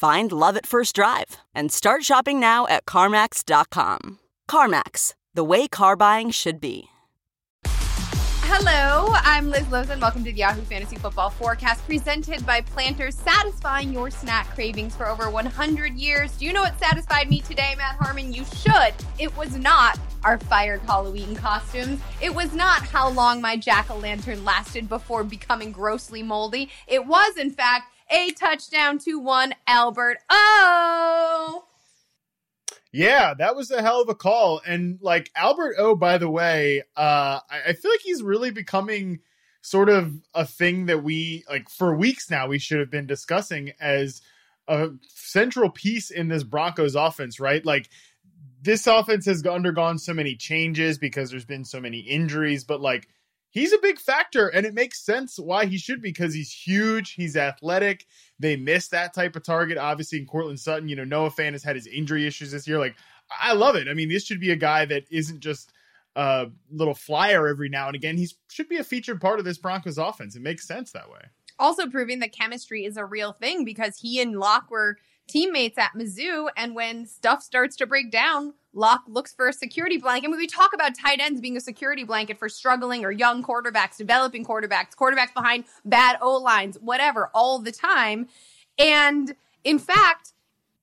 Find love at first drive and start shopping now at CarMax.com. CarMax, the way car buying should be. Hello, I'm Liz Loza. Welcome to the Yahoo Fantasy Football Forecast presented by Planters, satisfying your snack cravings for over 100 years. Do you know what satisfied me today, Matt Harmon? You should. It was not our fired Halloween costumes. It was not how long my jack o' lantern lasted before becoming grossly moldy. It was, in fact, a touchdown to one Albert. Oh! Yeah, that was a hell of a call. And like Albert O, by the way, uh, I, I, feel like he's really becoming sort of a thing that we like for weeks now we should have been discussing as a central piece in this Broncos offense, right? Like this offense has undergone so many changes because there's been so many injuries, but like he's a big factor and it makes sense why he should be because he's huge he's athletic they missed that type of target. Obviously in Courtland Sutton you know Noah Fant has had his injury issues this year. Like I love it. I mean this should be a guy that isn't just a little flyer every now and again. He should be a featured part of this Broncos offense. It makes sense that way. Also proving that chemistry is a real thing because he and Lock were teammates at Mizzou and when stuff starts to break down Lock looks for a security blanket. When we talk about tight ends being a security blanket for struggling or young quarterbacks, developing quarterbacks, quarterbacks behind bad O lines, whatever, all the time. And in fact,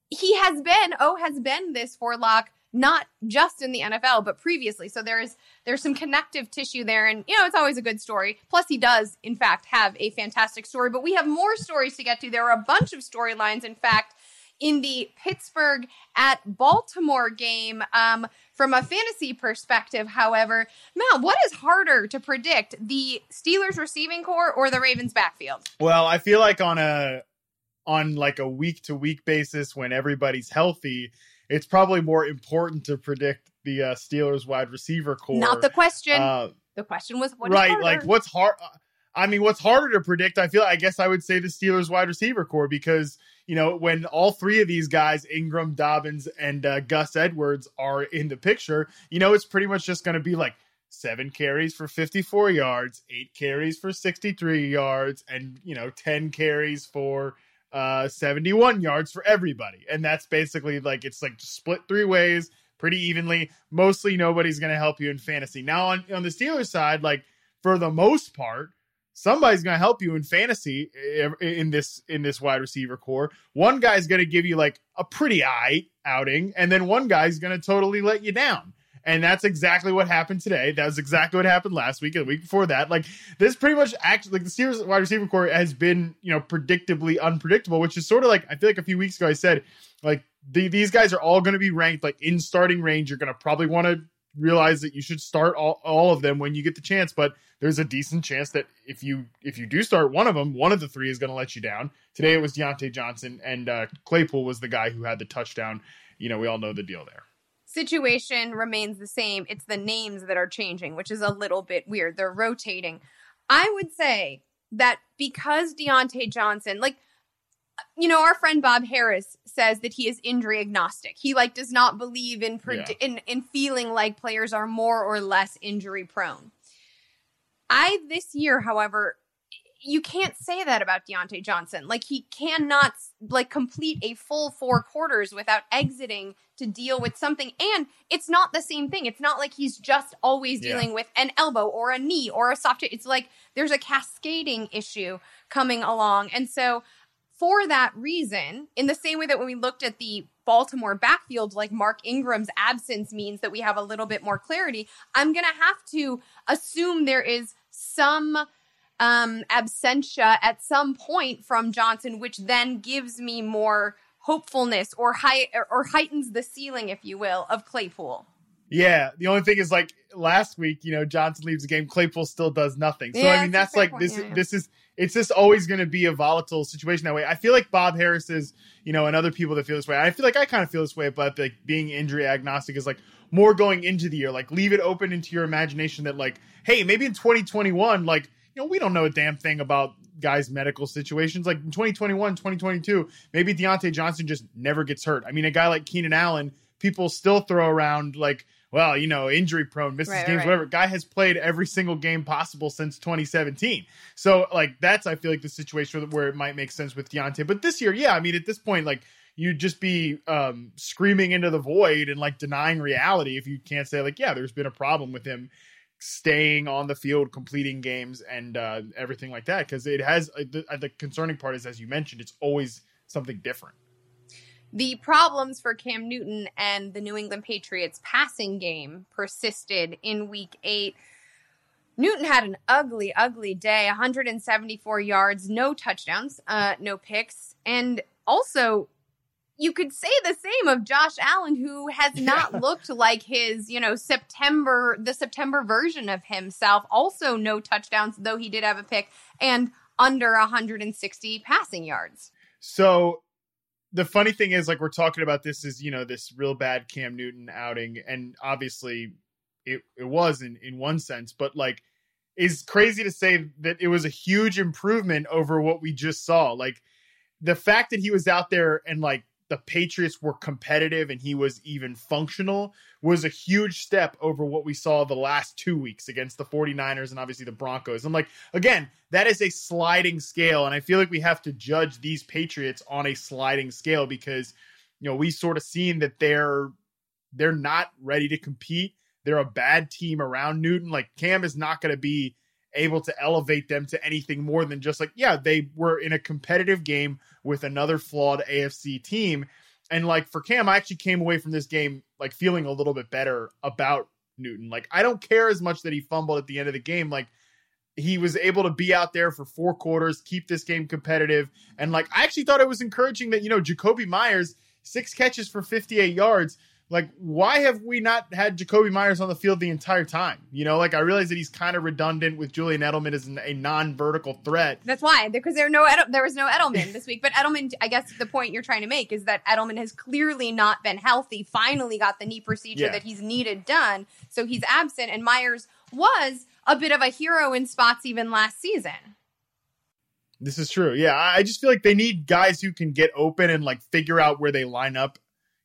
he has been, O has been this for Lock, not just in the NFL, but previously. So there's there's some connective tissue there, and you know it's always a good story. Plus, he does in fact have a fantastic story. But we have more stories to get to. There are a bunch of storylines. In fact, in the Pittsburgh at Baltimore game. Um, from a fantasy perspective, however, Matt, what is harder to predict, the Steelers receiving corps or the Ravens backfield? Well, I feel like on a on like a week to week basis when everybody's healthy, it's probably more important to predict the uh, Steelers wide receiver corps. Not the question. Uh, the question was what right, like what's hard. I mean, what's harder to predict? I feel. I guess I would say the Steelers wide receiver corps because you know, when all three of these guys, Ingram, Dobbins, and uh, Gus Edwards, are in the picture, you know, it's pretty much just going to be like seven carries for 54 yards, eight carries for 63 yards, and, you know, 10 carries for uh 71 yards for everybody. And that's basically like it's like split three ways pretty evenly. Mostly nobody's going to help you in fantasy. Now on on the Steelers side, like for the most part, somebody's going to help you in fantasy eh, eh, in this in this wide receiver corps. One guy's going to give you like a pretty eye outing, and then one guy's going to totally let you down. And that's exactly what happened today. That was exactly what happened last week and the week before that. Like this pretty much actually like the Steelers wide receiver corps has been, you know, predictably unpredictable, which is sort of like I feel like a few weeks ago I said, like the, these guys are all going to be ranked like in starting range. You're going to probably want to realize that you should start all, all of them when you get the chance but there's a decent chance that if you if you do start one of them one of the three is going to let you down. Today it was Diontae Johnson and uh, Claypool was the guy who had the touchdown. You know we all know the deal there. Situation remains the same. It's the names that are changing which is a little bit weird. They're rotating. I would say that because Diontae Johnson like you know, our friend Bob Harris says that he is injury agnostic. He like does not believe in yeah. in in feeling like players are more or less injury prone. I this year, however, you can't say that about Diontae Johnson. Like he cannot like complete a full four quarters without exiting to deal with something. And it's not the same thing. It's not like he's just always dealing yeah. with an elbow or a knee or a soft. It's like there's a cascading issue coming along. And so for that reason, in the same way that when we looked at the Baltimore backfield, like Mark Ingram's absence means that we have a little bit more clarity, I'm going to have to assume there is some um, absentia at some point from Johnson, which then gives me more hopefulness or high or, or heightens the ceiling, if you will, of Claypool. Yeah, the only thing is like last week, you know, Johnson leaves the game, Claypool still does nothing. So Yeah, I mean, that's that's like point. this. Yeah, yeah. This is it's just always going to be a volatile situation that way. I feel like Bob Harris is, you know, and other people that feel this way. I feel like I kind of feel this way, but like being injury agnostic is like more going into the year. Like leave it open into your imagination that like, hey, maybe in 2021, like you know, we don't know a damn thing about guys' medical situations. Like in 2021, 2022, maybe Diontae Johnson just never gets hurt. I mean, a guy like Keenan Allen, people still throw around like, well, you know, injury prone, misses Right, games, right. whatever. Guy has played every single game possible since 2017. So, like, that's I feel like the situation where it might make sense with Diontae. But this year, yeah, I mean, at this point, like, you'd just be um, screaming into the void and like denying reality if you can't say like, yeah, there's been a problem with him staying on the field, completing games, and uh, everything like that. Because it has uh, the, uh, the concerning part is, as you mentioned, it's always something different. The problems for Cam Newton and the New England Patriots passing game persisted in week eight. Newton had an ugly, ugly day 174 yards, no touchdowns, uh, no picks. And also, you could say the same of Josh Allen, who has not Yeah. looked like his, you know, September, the September version of himself. Also, no touchdowns, though he did have a pick, and under 160 passing yards. So the funny thing is, like, we're talking about this is, you know, this real bad Cam Newton outing. And obviously it, it was in, in one sense, but like, is crazy to say that it was a huge improvement over what we just saw. Like, the fact that he was out there and like the Patriots were competitive and he was even functional was a huge step over what we saw the last two weeks against the 49ers and obviously the Broncos. I'm like, again, that is a sliding scale. And I feel like we have to judge these Patriots on a sliding scale because, you know, we sort of seen that they're they're not ready to compete. They're a bad team around Newton. Like Cam is not going to be able to elevate them to anything more than just like, yeah, they were in a competitive game with another flawed AFC team. And like for Cam, I actually came away from this game like feeling a little bit better about Newton. Like I don't care as much that he fumbled at the end of the game. Like he was able to be out there for four quarters, keep this game competitive. And like I actually thought it was encouraging that, you know, Jakobi Meyers, six catches for 58 yards. Like, why have we not had Jakobi Meyers on the field the entire time? You know, like I realize that he's kind of redundant with Julian Edelman as an, a non-vertical threat. That's why, because there no Edel- there was no Edelman this week. But Edelman, I guess the point you're trying to make is that Edelman has clearly not been healthy. Finally, got the knee procedure Yeah. that he's needed done, so he's absent. And Meyers was a bit of a hero in spots even last season. This is true. Yeah, I I just feel like they need guys who can get open and like figure out where they line up,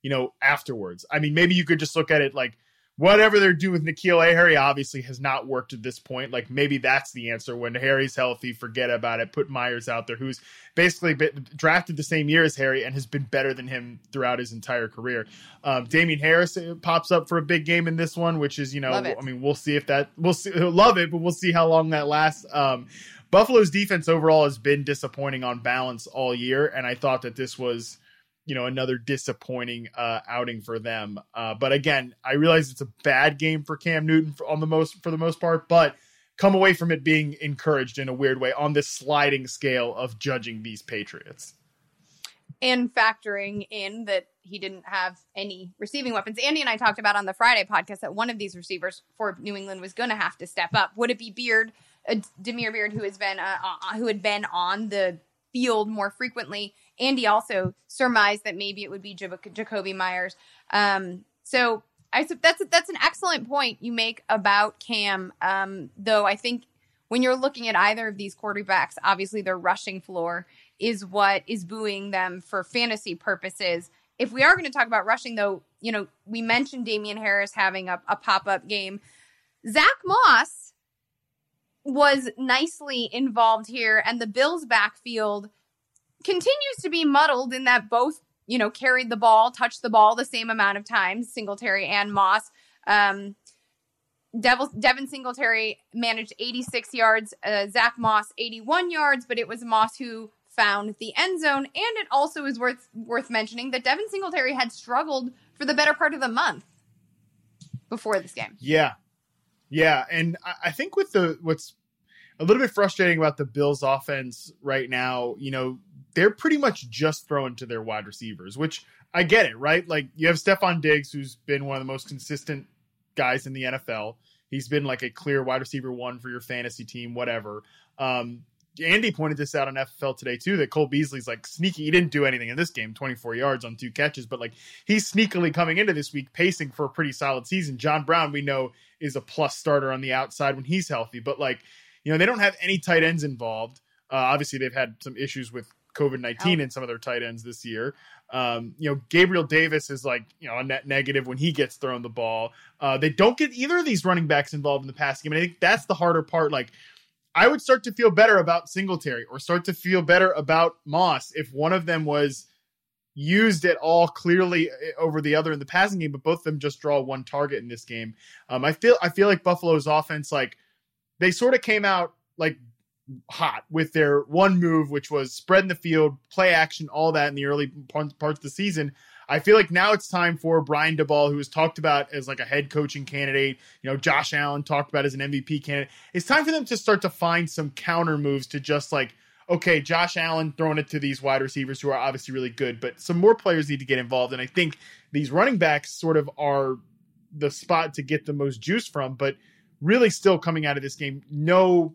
you know, afterwards. I mean, maybe you could just look at it like whatever they're doing with N'Keal A. Harry obviously has not worked at this point. Like maybe that's the answer. When Harry's healthy, forget about it. Put Meyers out there, who's basically been drafted the same year as Harry and has been better than him throughout his entire career. Um, Damien Harris uh, pops up for a big game in this one, which is you know, I mean, we'll see if that we'll see. Love it, but we'll see how long that lasts. Um, Buffalo's defense overall has been disappointing on balance all year, and I thought that this was, you know, another disappointing uh, outing for them. Uh, but again, I realize it's a bad game for Cam Newton for, on the most for the most part, but come away from it being encouraged in a weird way on this sliding scale of judging these Patriots. and factoring in that he didn't have any receiving weapons. Andy and I talked about on the Friday podcast that one of these receivers for New England was going to have to step up. Would it be Byrd, uh, Damiere Byrd, who has been uh, uh, who had been on the field more frequently? Andy also surmised that maybe it would be Jac- Jakobi Meyers. Um, so I that's that's an excellent point you make about Cam. Um, though I think when you're looking at either of these quarterbacks, obviously their rushing floor is what is booing them for fantasy purposes. If we are going to talk about rushing, though, you know, we mentioned Damien Harris having a, a pop up game. Zach Moss was nicely involved here, and the Bills' backfield continues to be muddled in that both, you know, carried the ball, touched the ball the same amount of times, Singletary and Moss. Um, Devil, Devin Singletary managed 86 yards, uh, Zach Moss 81 yards, but it was Moss who found the end zone. And it also is worth worth mentioning that Devin Singletary had struggled for the better part of the month before this game. Yeah. Yeah. And I, I think with the what's a little bit frustrating about the Bills offense right now, you know, they're pretty much just throwing to their wide receivers, which I get it, right? Like you have Stefon Diggs, who's been one of the most consistent guys in the NFL. He's been like a clear wide receiver one for your fantasy team, whatever. Um, Andy pointed this out on FFL today too that Cole Beasley's like sneaky. He didn't do anything in this game, 24 yards on two catches, but like he's sneakily coming into this week pacing for a pretty solid season. John Brown, we know, is a plus starter on the outside when he's healthy, but like, you know, they don't have any tight ends involved. Uh, obviously, they've had some issues with COVID 19 oh. in some of their tight ends this year. Um, you know, Gabriel Davis is like, you know, a net negative when he gets thrown the ball. Uh, they don't get either of these running backs involved in the passing game. And I think that's the harder part. Like, I would start to feel better about Singletary or start to feel better about Moss if one of them was used at all clearly eh, over the other in the passing game, but both of them just draw one target in this game. Um, I feel I feel like Buffalo's offense, like they sort of came out like hot with their one move, which was spreading the field, play action, all that in the early parts of the season. I feel like now it's time for Brian Daboll, who was talked about as like a head coaching candidate. You know, Josh Allen talked about as an MVP candidate. It's time for them to start to find some counter moves to just like, okay, Josh Allen throwing it to these wide receivers who are obviously really good, but some more players need to get involved. And I think these running backs sort of are the spot to get the most juice from, but really still coming out of this game, no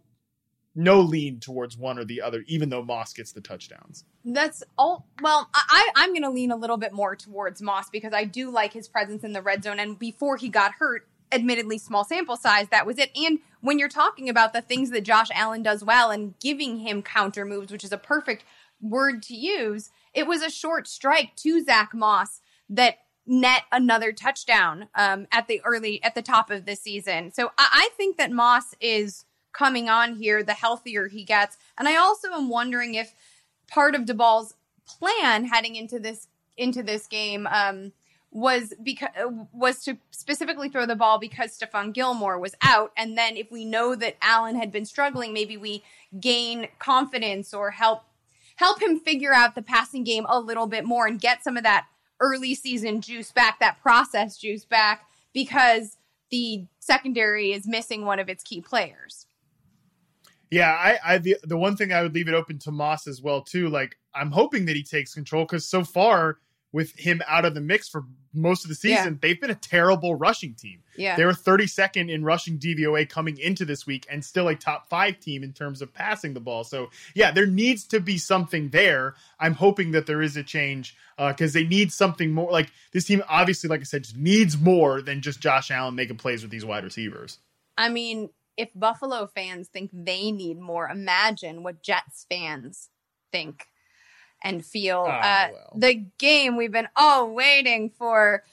no lean towards one or the other, even though Moss gets the touchdowns. That's all. Well, I, I'm going to lean a little bit more towards Moss because I do like his presence in the red zone. And before he got hurt, admittedly small sample size, that was it. And when you're talking about the things that Josh Allen does well and giving him counter moves, which is a perfect word to use, it was a short strike to Zach Moss that net another touchdown um, at the early at the top of the season. So I, I think that Moss is coming on here, the healthier he gets. And I also am wondering if part of Daboll's plan heading into this into this game um, was because was to specifically throw the ball because Stephon Gilmore was out, and then if we know that Allen had been struggling, maybe we gain confidence or help help him figure out the passing game a little bit more and get some of that early season juice back, that process juice back, because the secondary is missing one of its key players. Yeah, I, I the, the one thing I would leave it open to Moss as well too. Like I'm hoping that he takes control because so far with him out of the mix for most of the season, yeah. they've been a terrible rushing team. Yeah, they were 32nd in rushing DVOA coming into this week, and still a top five team in terms of passing the ball. So yeah, there needs to be something there. I'm hoping that there is a change because uh, they need something more. Like this team, obviously, like I said, needs more than just Josh Allen making plays with these wide receivers. I mean, if Buffalo fans think they need more, imagine what Jets fans think and feel. Oh, uh, well. The game we've been all waiting for.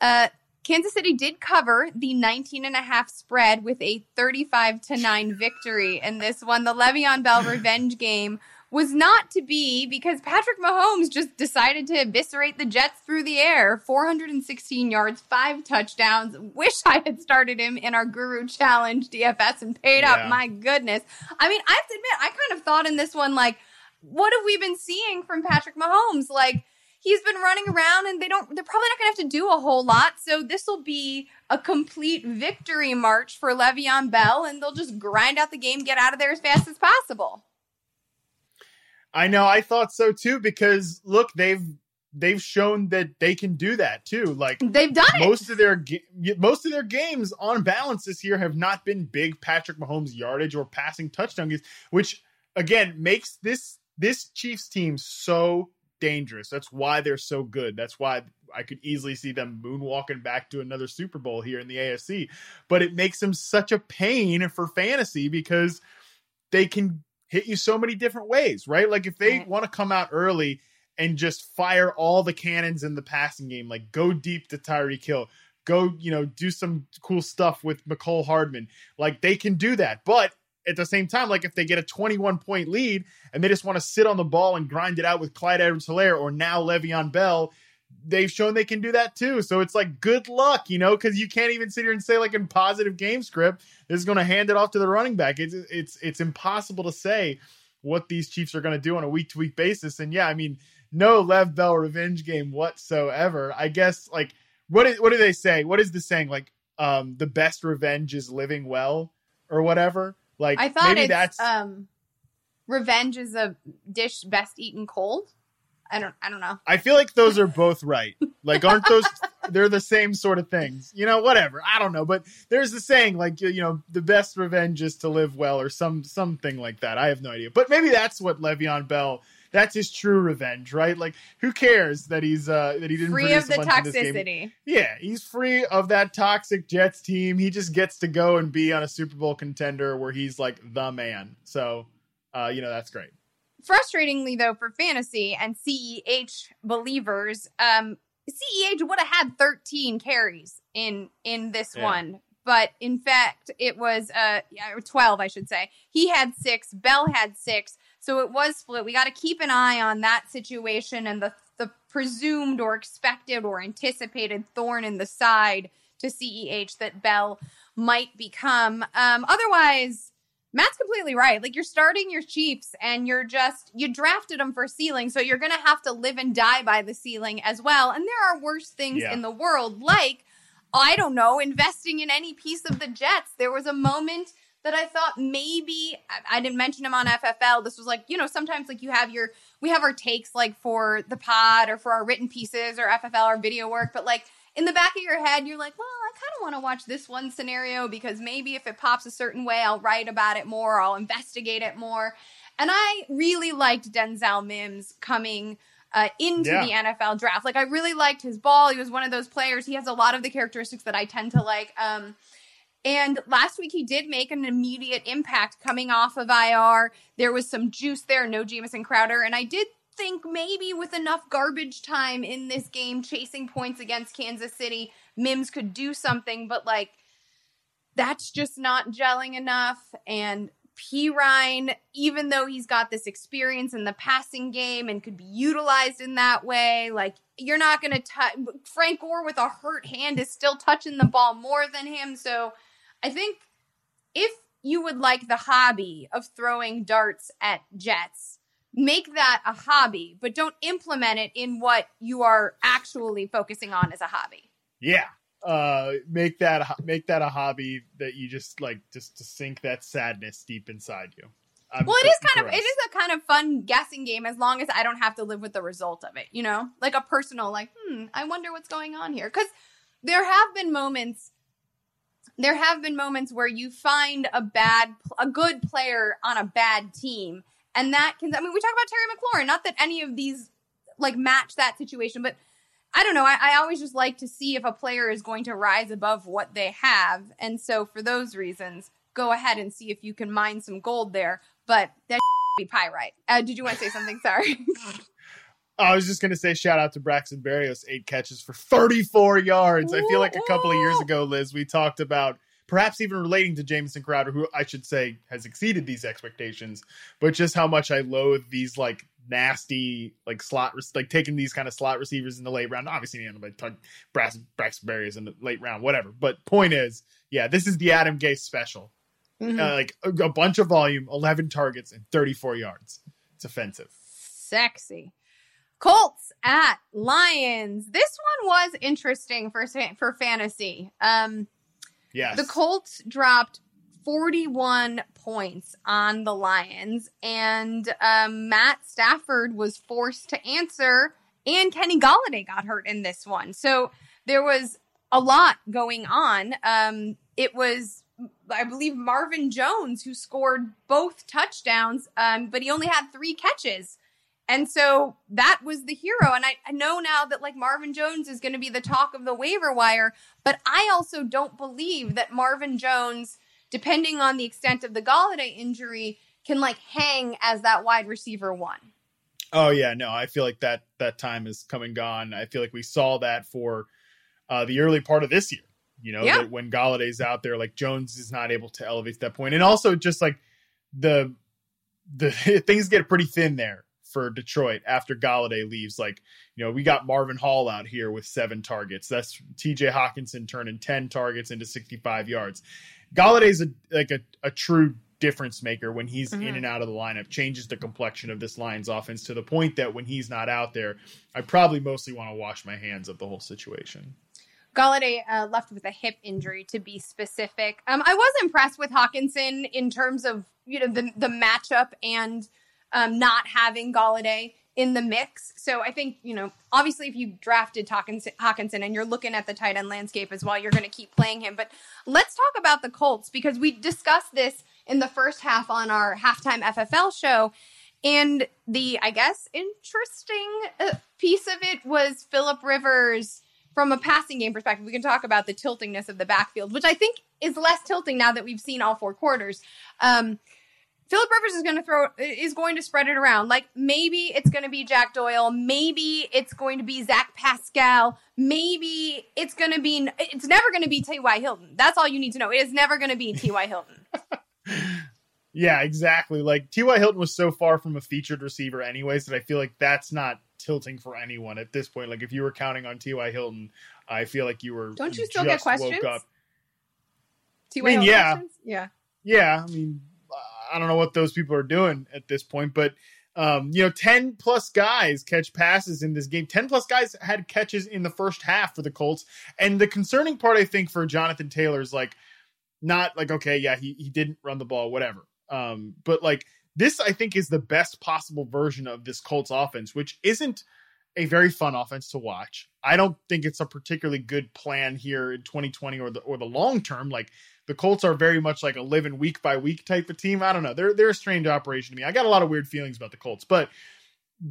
Uh, Kansas City did cover the 19 and a half spread with a 35 to 9 victory in this one. The Le'Veon Bell revenge game was not to be because Patrick Mahomes just decided to eviscerate the Jets through the air. 416 yards, five touchdowns. Wish I had started him in our Guru Challenge DFS and paid yeah. up. My goodness. I mean, I have to admit, I kind of thought in this one, like, what have we been seeing from Patrick Mahomes? Like, he's been running around and they don't they're probably not gonna have to do a whole lot. So this will be a complete victory march for Le'Veon Bell and they'll just grind out the game, get out of there as fast as possible. I know. I thought so too because look, they've they've shown that they can do that too. Like they've done most it. of their most of their games on balance this year have not been big Patrick Mahomes yardage or passing touchdown games, which again makes this this Chiefs team so dangerous. That's why they're so good. That's why I could easily see them moonwalking back to another Super Bowl here in the AFC. But it makes them such a pain for fantasy because they can hit you so many different ways, right? Like if they right. want to come out early and just fire all the cannons in the passing game, like go deep to Tyreek Hill, go, you know, do some cool stuff with Mecole Hardman. Like they can do that. But at the same time, like if they get a 21 point lead and they just want to sit on the ball and grind it out with Clyde Edwards Helaire or now Le'Veon Bell, they've shown they can do that too. So it's like good luck, you know, because you can't even sit here and say like in positive game script, this is going to hand it off to the running back. It's it's it's impossible to say what these Chiefs are going to do on a week to week basis. And yeah, I mean, no Lev Bell revenge game whatsoever. I guess like what is what do they say? What is the saying? Like um the best revenge is living well or whatever. Like I thought maybe it's that's um revenge is a dish best eaten cold. I don't I don't know. I feel like those are both right. Like, aren't those? they're the same sort of things. You know, whatever. I don't know, but there's the saying, like, you know, the best revenge is to live well, or some something like that. I have no idea, but maybe that's what Le'Veon Bell. That's his true revenge, right? Like, who cares that he's uh that he didn't Free of the a bunch in this game? toxicity. Yeah, he's free of that toxic Jets team. He just gets to go and be on a Super Bowl contender where he's like the man. So, uh, you know, that's great. Frustratingly though for fantasy and CEH believers, um CEH would have had 13 carries in in this Yeah. one. But in fact, it was uh yeah, 12, I should say. He had 6, Bell had 6. So it was split. We got to keep an eye on that situation and the the presumed or expected or anticipated thorn in the side to CEH that Bell might become. Um otherwise, Matt's completely right. Like you're starting your Chiefs and you're just you drafted them for ceiling, so you're going to have to live and die by the ceiling as well. And there are worse things Yeah. in the world like I don't know, investing in any piece of the Jets. There was a moment that I thought maybe I- didn't mention him on FFL. This was like, you know, sometimes like you have your we have our takes like for the pod or for our written pieces or FFL or video work, but like in the back of your head, you're like, well, I kind of want to watch this one scenario because maybe if it pops a certain way, I'll write about it more, I'll investigate it more. And I really liked Denzel Mims coming uh, into Yeah. the NFL draft. Like, I really liked his ball. He was one of those players. He has a lot of the characteristics that I tend to like. Um, and last week he did make an immediate impact coming off of IR. There was some juice there, no Jamison Crowder. And I did think maybe with enough garbage time in this game, chasing points against Kansas City, Mims could do something, but like that's just not gelling enough. And Perine, even though he's got this experience in the passing game and could be utilized in that way, like you're not going to touch. Frank Gore with a hurt hand is still touching the ball more than him. So I think if you would like the hobby of throwing darts at Jets, make that a hobby, but don't implement it in what you are actually focusing on as a hobby. Yeah. Uh, make that make that a hobby that you just like just to sink that sadness deep inside you. I'm Well, it is kind of it is a kind of fun guessing game as long as I don't have to live with the result of it, you know? Like a personal like, hmm, I wonder what's going on here cuz there have been moments there have been moments where you find a bad a good player on a bad team and that can I mean we talk about Terry McLaurin, not that any of these like match that situation, but I don't know. I, I always just like to see if a player is going to rise above what they have. And so for those reasons, go ahead and see if you can mine some gold there. But that be pyrite. Uh, did you want to say something? Sorry. I was just gonna say shout out to Braxton Berrios, eight catches for 34 yards. I feel like a couple of years ago, Liz, we talked about perhaps even relating to Jamison Crowder, who I should say has exceeded these expectations, but just how much I loathe these like nasty like slot like taking these kind of slot receivers in the late round. Obviously, you know, like talk- Braxton, Braxton Berrios in the late round, whatever. But point is, yeah, this is the Adam Gase special. Mhm. Uh, like a, a bunch of volume, 11 targets, and 34 yards. It's offensive. Sexy. Colts at Lions. This one was interesting for for fantasy. Um, Yes. The Colts dropped 41 points on the Lions, and um, Matt Stafford was forced to answer, and Kenny Golladay got hurt in this one. So there was a lot going on. Um, it was, I believe, Marvin Jones who scored both touchdowns, um, but he only had three catches. And so that was the hero. And I, I know now that like Marvin Jones is going to be the talk of the waiver wire, but I also don't believe that Marvin Jones, depending on the extent of the Golladay injury, can like hang as that wide receiver one. Oh yeah, no, I feel like that that time is come and gone. I feel like we saw that for uh, the early part of this year. You know, Yeah. that when Golladay's out there, like Jones is not able to elevate to that point, and also just like the the things get pretty thin there for Detroit after Golladay leaves. Like you know, we got Marvin Hall out here with seven targets. That's T.J. Hockenson turning ten targets into sixty five yards. Golladay's a like a, a true difference maker when he's Mhm. in and out of the lineup, changes the complexion of this Lions offense to the point that when he's not out there, I probably mostly want to wash my hands of the whole situation. Golladay uh, left with a hip injury, to be specific. Um, I was impressed with Hockenson in terms of you know the the matchup and um, not having Golladay in the mix. So I think you know obviously if you drafted Hockenson, and you're looking at the tight end landscape as well, you're going to keep playing him. But let's talk about the Colts because we discussed this in the first half on our halftime FFL show. And the, I guess, interesting uh, piece of it was Philip Rivers from a passing game perspective. We can talk about the tiltingness of the backfield, which I think is less tilting now that we've seen all four quarters. Um, Philip Rivers is going to throw is going to spread it around. Like maybe it's going to be Jack Doyle, maybe it's going to be Zach Pascal, maybe it's going to be it's never going to be T.Y. Hilton. That's all you need to know. It is never going to be T.Y. Hilton. Yeah, exactly. Like T.Y. Hilton was so far from a featured receiver, anyways, that I feel like that's not tilting for anyone at this point. Like if you were counting on T.Y. Hilton, I feel like you were. Don't you still get just woke questions? up. T.Y. I mean, Hilton yeah. questions? yeah. Yeah, I mean, I don't know what those people are doing at this point, but um, you know, ten plus guys catch passes in this game. Ten plus guys had catches in the first half for the Colts, and the concerning part, I think, for Jonathan Taylor is like not like okay, yeah, he he didn't run the ball, whatever. Um, but like this, I think, is the best possible version of this Colts offense, which isn't a very fun offense to watch. I don't think it's a particularly good plan here in 2020 or the or the long term. Like the Colts are very much like a living week by week type of team. I don't know. They're they're a strange operation to me. I got a lot of weird feelings about the Colts, but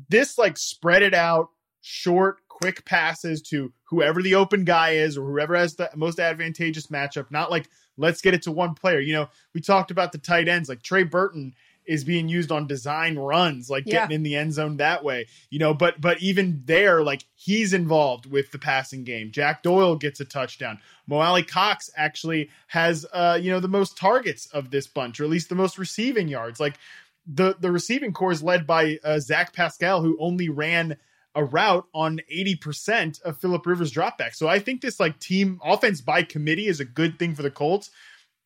this like spread it out, short, quick passes to whoever the open guy is or whoever has the most advantageous matchup. Not like let's get it to one player. You know, we talked about the tight ends like Trey Burton is being used on design runs, like Yeah. getting in the end zone that way. You know, but but even there, like he's involved with the passing game. Jack Doyle gets a touchdown. Mo Alie-Cox actually has uh, you know, the most targets of this bunch, or at least the most receiving yards. Like the the receiving corps is led by uh, Zach Pascal, who only ran a route on 80% of Philip Rivers dropback. So I think this like team offense by committee is a good thing for the Colts,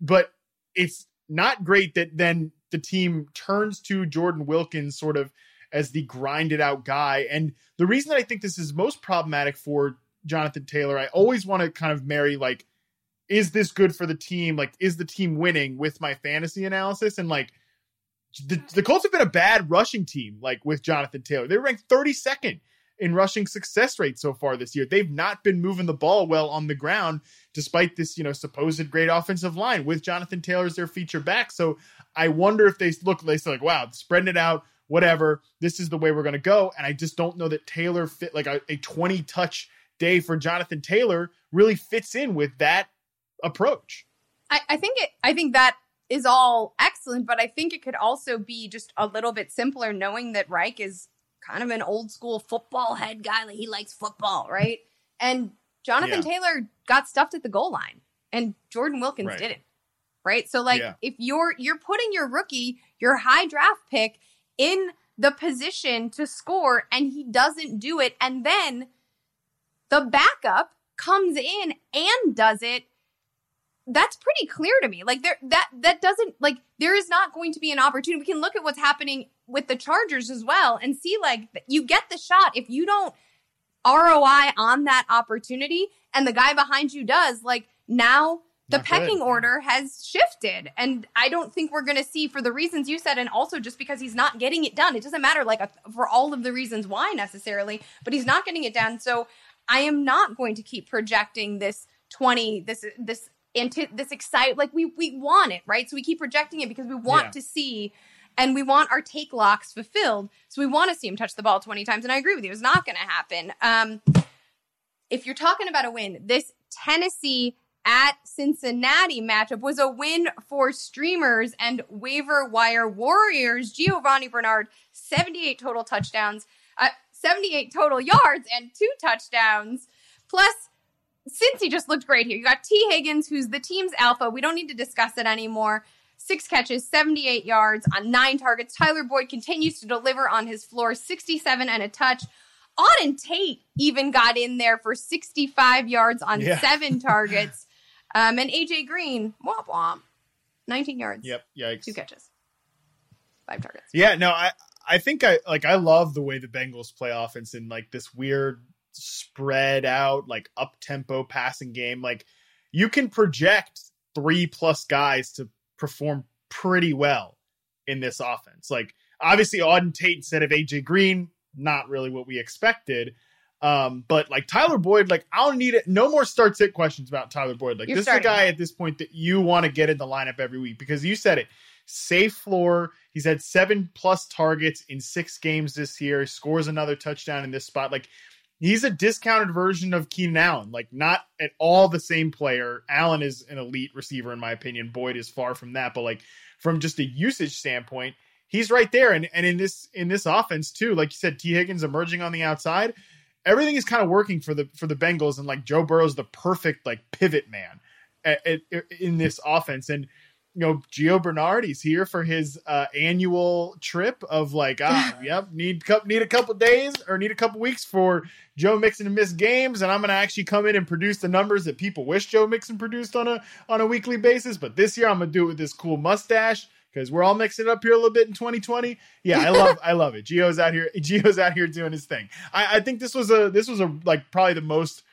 but it's not great that then the team turns to Jordan Wilkins sort of as the grinded out guy. And the reason that I think this is most problematic for Jonathan Taylor, I always want to kind of marry like, is this good for the team? Like, is the team winning with my fantasy analysis? And like, the, the Colts have been a bad rushing team, like with Jonathan Taylor. They're ranked 32nd in rushing success rate so far this year. They've not been moving the ball well on the ground, despite this, you know, supposed great offensive line with Jonathan Taylor as their feature back. So I wonder if they look, they say like, wow, spreading it out, whatever. This is the way we're going to go. And I just don't know that Taylor fit like a, a 20 touch day for Jonathan Taylor really fits in with that approach. I, I think it. I think that is all excellent, but I think it could also be just a little bit simpler, knowing that Reich is kind of an old school football head guy. Like he likes football, right? And Jonathan Yeah. Taylor got stuffed at the goal line, and Jordan Wilkins Right. didn't. Right. So like, Yeah. if you're you're putting your rookie, your high draft pick, in the position to score, and he doesn't do it, and then the backup comes in and does it that's pretty clear to me. Like there that that doesn't like there is not going to be an opportunity. We can look at what's happening with the Chargers as well and see like you get the shot if you don't ROI on that opportunity and the guy behind you does like now the Not good. pecking order has shifted and I don't think we're going to see for the reasons you said and also just because he's not getting it done. It doesn't matter like for all of the reasons why necessarily, but he's not getting it done. So I am not going to keep projecting this 20 this this into this excite like we we want it right so we keep projecting it because we want Yeah. to see and we want our take locks fulfilled so we want to see him touch the ball 20 times and i agree with you it's not going to happen um if you're talking about a win this tennessee at cincinnati matchup was a win for streamers and waiver wire warriors giovani bernard 78 total touchdowns uh, 78 total yards and two touchdowns plus Cincy just looked great here. You got Tee Higgins, who's the team's alpha. We don't need to discuss it anymore. Six catches, 78 yards on nine targets. Tyler Boyd continues to deliver on his floor, 67 and a touch. Auden Tate even got in there for 65 yards on Yeah. seven targets. Um, and AJ Green, womp womp. 19 yards. Yep. Yikes. Two catches. Five targets. Yeah, no, I I think I like I love the way the Bengals play offense in like this weird spread out like up tempo passing game. Like you can project three plus guys to perform pretty well in this offense. Like obviously Auden Tate instead of AJ Green, not really what we expected. Um, but like Tyler Boyd, like I don't need it. No more start sit questions about Tyler Boyd. Like You're this starting. is a guy at this point that you want to get in the lineup every week because you said it. Safe floor. He's had seven plus targets in six games this year. Scores another touchdown in this spot. Like he's a discounted version of Keenan Allen. Like not at all the same player. Allen is an elite receiver in my opinion. Boyd is far from that. But like from just a usage standpoint, he's right there. And and in this in this offense too, like you said, Tee Higgins emerging on the outside. Everything is kind of working for the for the Bengals, and like Joe Burrow's the perfect like pivot man at, at, in this offense. And you know, Gio Bernard, he's here for his uh, annual trip of like, ah, yep, need need a couple days or need a couple weeks for Joe Mixon to miss games, and I'm gonna actually come in and produce the numbers that people wish Joe Mixon produced on a on a weekly basis. But this year, I'm gonna do it with this cool mustache because we're all mixing it up here a little bit in 2020. Yeah, I love I love it. Gio's out here. Gio's out here doing his thing. I, I think this was a this was a like probably the most.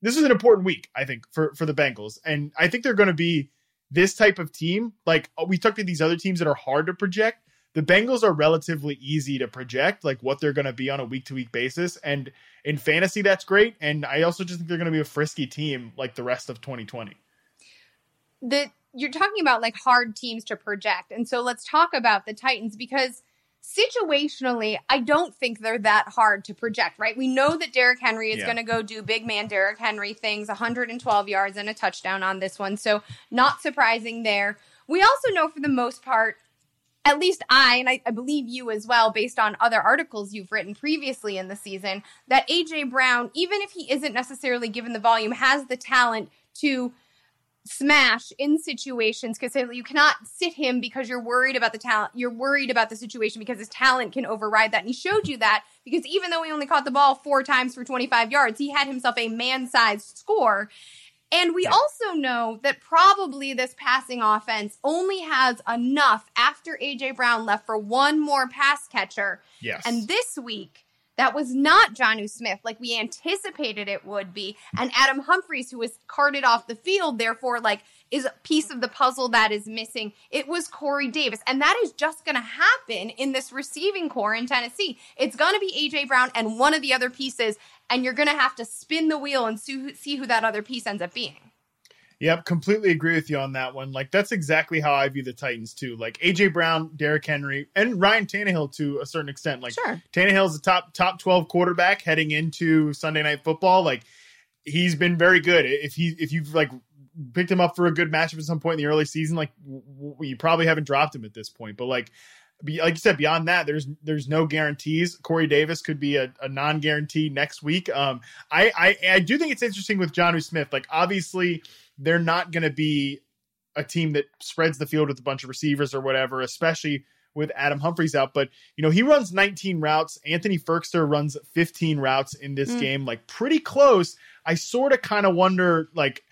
This was an important week, I think, for for the Bengals, and I think they're going to be this type of team. Like uh, we talked to these other teams that are hard to project. The Bengals are relatively easy to project, like what they're going to be on a week to week basis, and in fantasy, that's great. And I also just think they're going to be a frisky team like the rest of 2020. the you're talking about like hard teams to project. And so let's talk about the Titans because situationally, I don't think they're that hard to project, right? We know that Derrick Henry is Yeah. going to go do big man Derrick Henry things, 112 yards and a touchdown on this one. So not surprising there. We also know for the most part, at least I, and I, I believe you as well, based on other articles you've written previously in the season, that AJ Brown, even if he isn't necessarily given the volume, has the talent to smash in situations because you cannot sit him because you're worried about the talent. You're worried about the situation because his talent can override that. And he showed you that because even though he only caught the ball four times for 25 yards, he had himself a man sized score. And we also know that probably this passing offense only has enough after AJ Brown left for one more pass catcher. Yes. And this week, that was not Jonnu Smith like we anticipated it would be. And Adam Humphries, who was carted off the field, therefore, like, is a piece of the puzzle that is missing. It was Corey Davis. And that is just going to happen in this receiving corps in Tennessee. It's going to be AJ Brown and one of the other pieces. And you're going to have to spin the wheel and see who that other piece ends up being. Yep, completely agree with you on that one. Like that's exactly how I view the Titans too. Like AJ Brown, Derrick Henry, and Ryan Tannehill to a certain extent. Like Sure. Tannehill's a top top twelve quarterback heading into Sunday Night Football. Like he's been very good. If he if you've like picked him up for a good matchup at some point in the early season, like you probably haven't dropped him at this point. But like be- like you said, beyond that, there's there's no guarantees. Corey Davis could be a, a non guarantee next week. Um, I, I I do think it's interesting with Jonnu Smith. Like obviously they're not going to be a team that spreads the field with a bunch of receivers or whatever, especially with Adam Humphries out. But you know, he runs 19 routes. Anthony Firkser runs 15 routes in this Mm. game, like pretty close. I sort of kind of wonder, like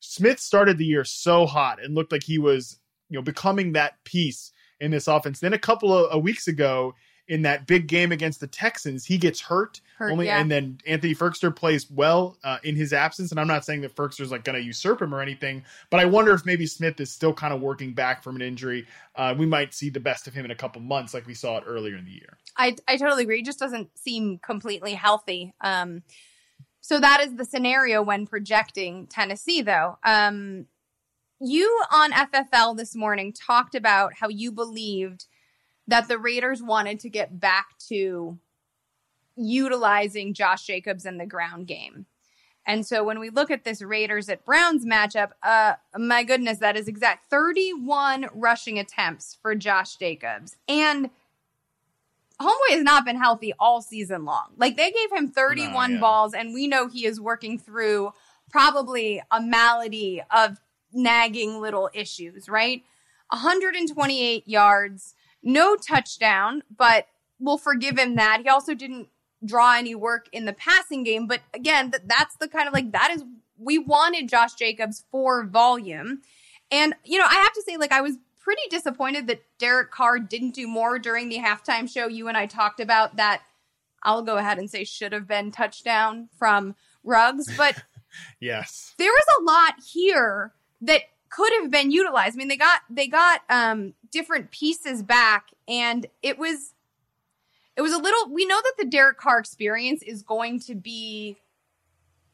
Smith started the year so hot and looked like he was, you know, becoming that piece in this offense. Then a couple of, of weeks ago in that big game against the Texans, he gets hurt. Hurt, only yeah. and then Anthony Firkser plays well uh, in his absence. And I'm not saying that Firkser's like going to usurp him or anything, but I wonder if maybe Smith is still kind of working back from an injury. Uh, we might see the best of him in a couple months, like we saw it earlier in the year. I I totally agree. He just doesn't seem completely healthy. Um, so that is the scenario when projecting Tennessee, though. Um, you on FFL this morning talked about how you believed that the Raiders wanted to get back to utilizing Josh Jacobs in the ground game. And so when we look at this Raiders at Browns matchup, uh, my goodness, that is exact 31 rushing attempts for Josh Jacobs. And Homeboy has not been healthy all season long. Like they gave him 31 No, balls, and we know he is working through probably a malady of nagging little issues, right? 128 yards, no touchdown, but we'll forgive him that. He also didn't draw any work in the passing game, but again, th- that's the kind of like that is we wanted Josh Jacobs for volume. And, you know, I have to say, like, I was pretty disappointed that Derek Carr didn't do more during the halftime show. You and I talked about that. I'll go ahead and say should have been touchdown from Ruggs, but yes, there was a lot here that could have been utilized. I mean, they got they got um different pieces back, and it was it was a little. We know that the Derek Carr experience is going to be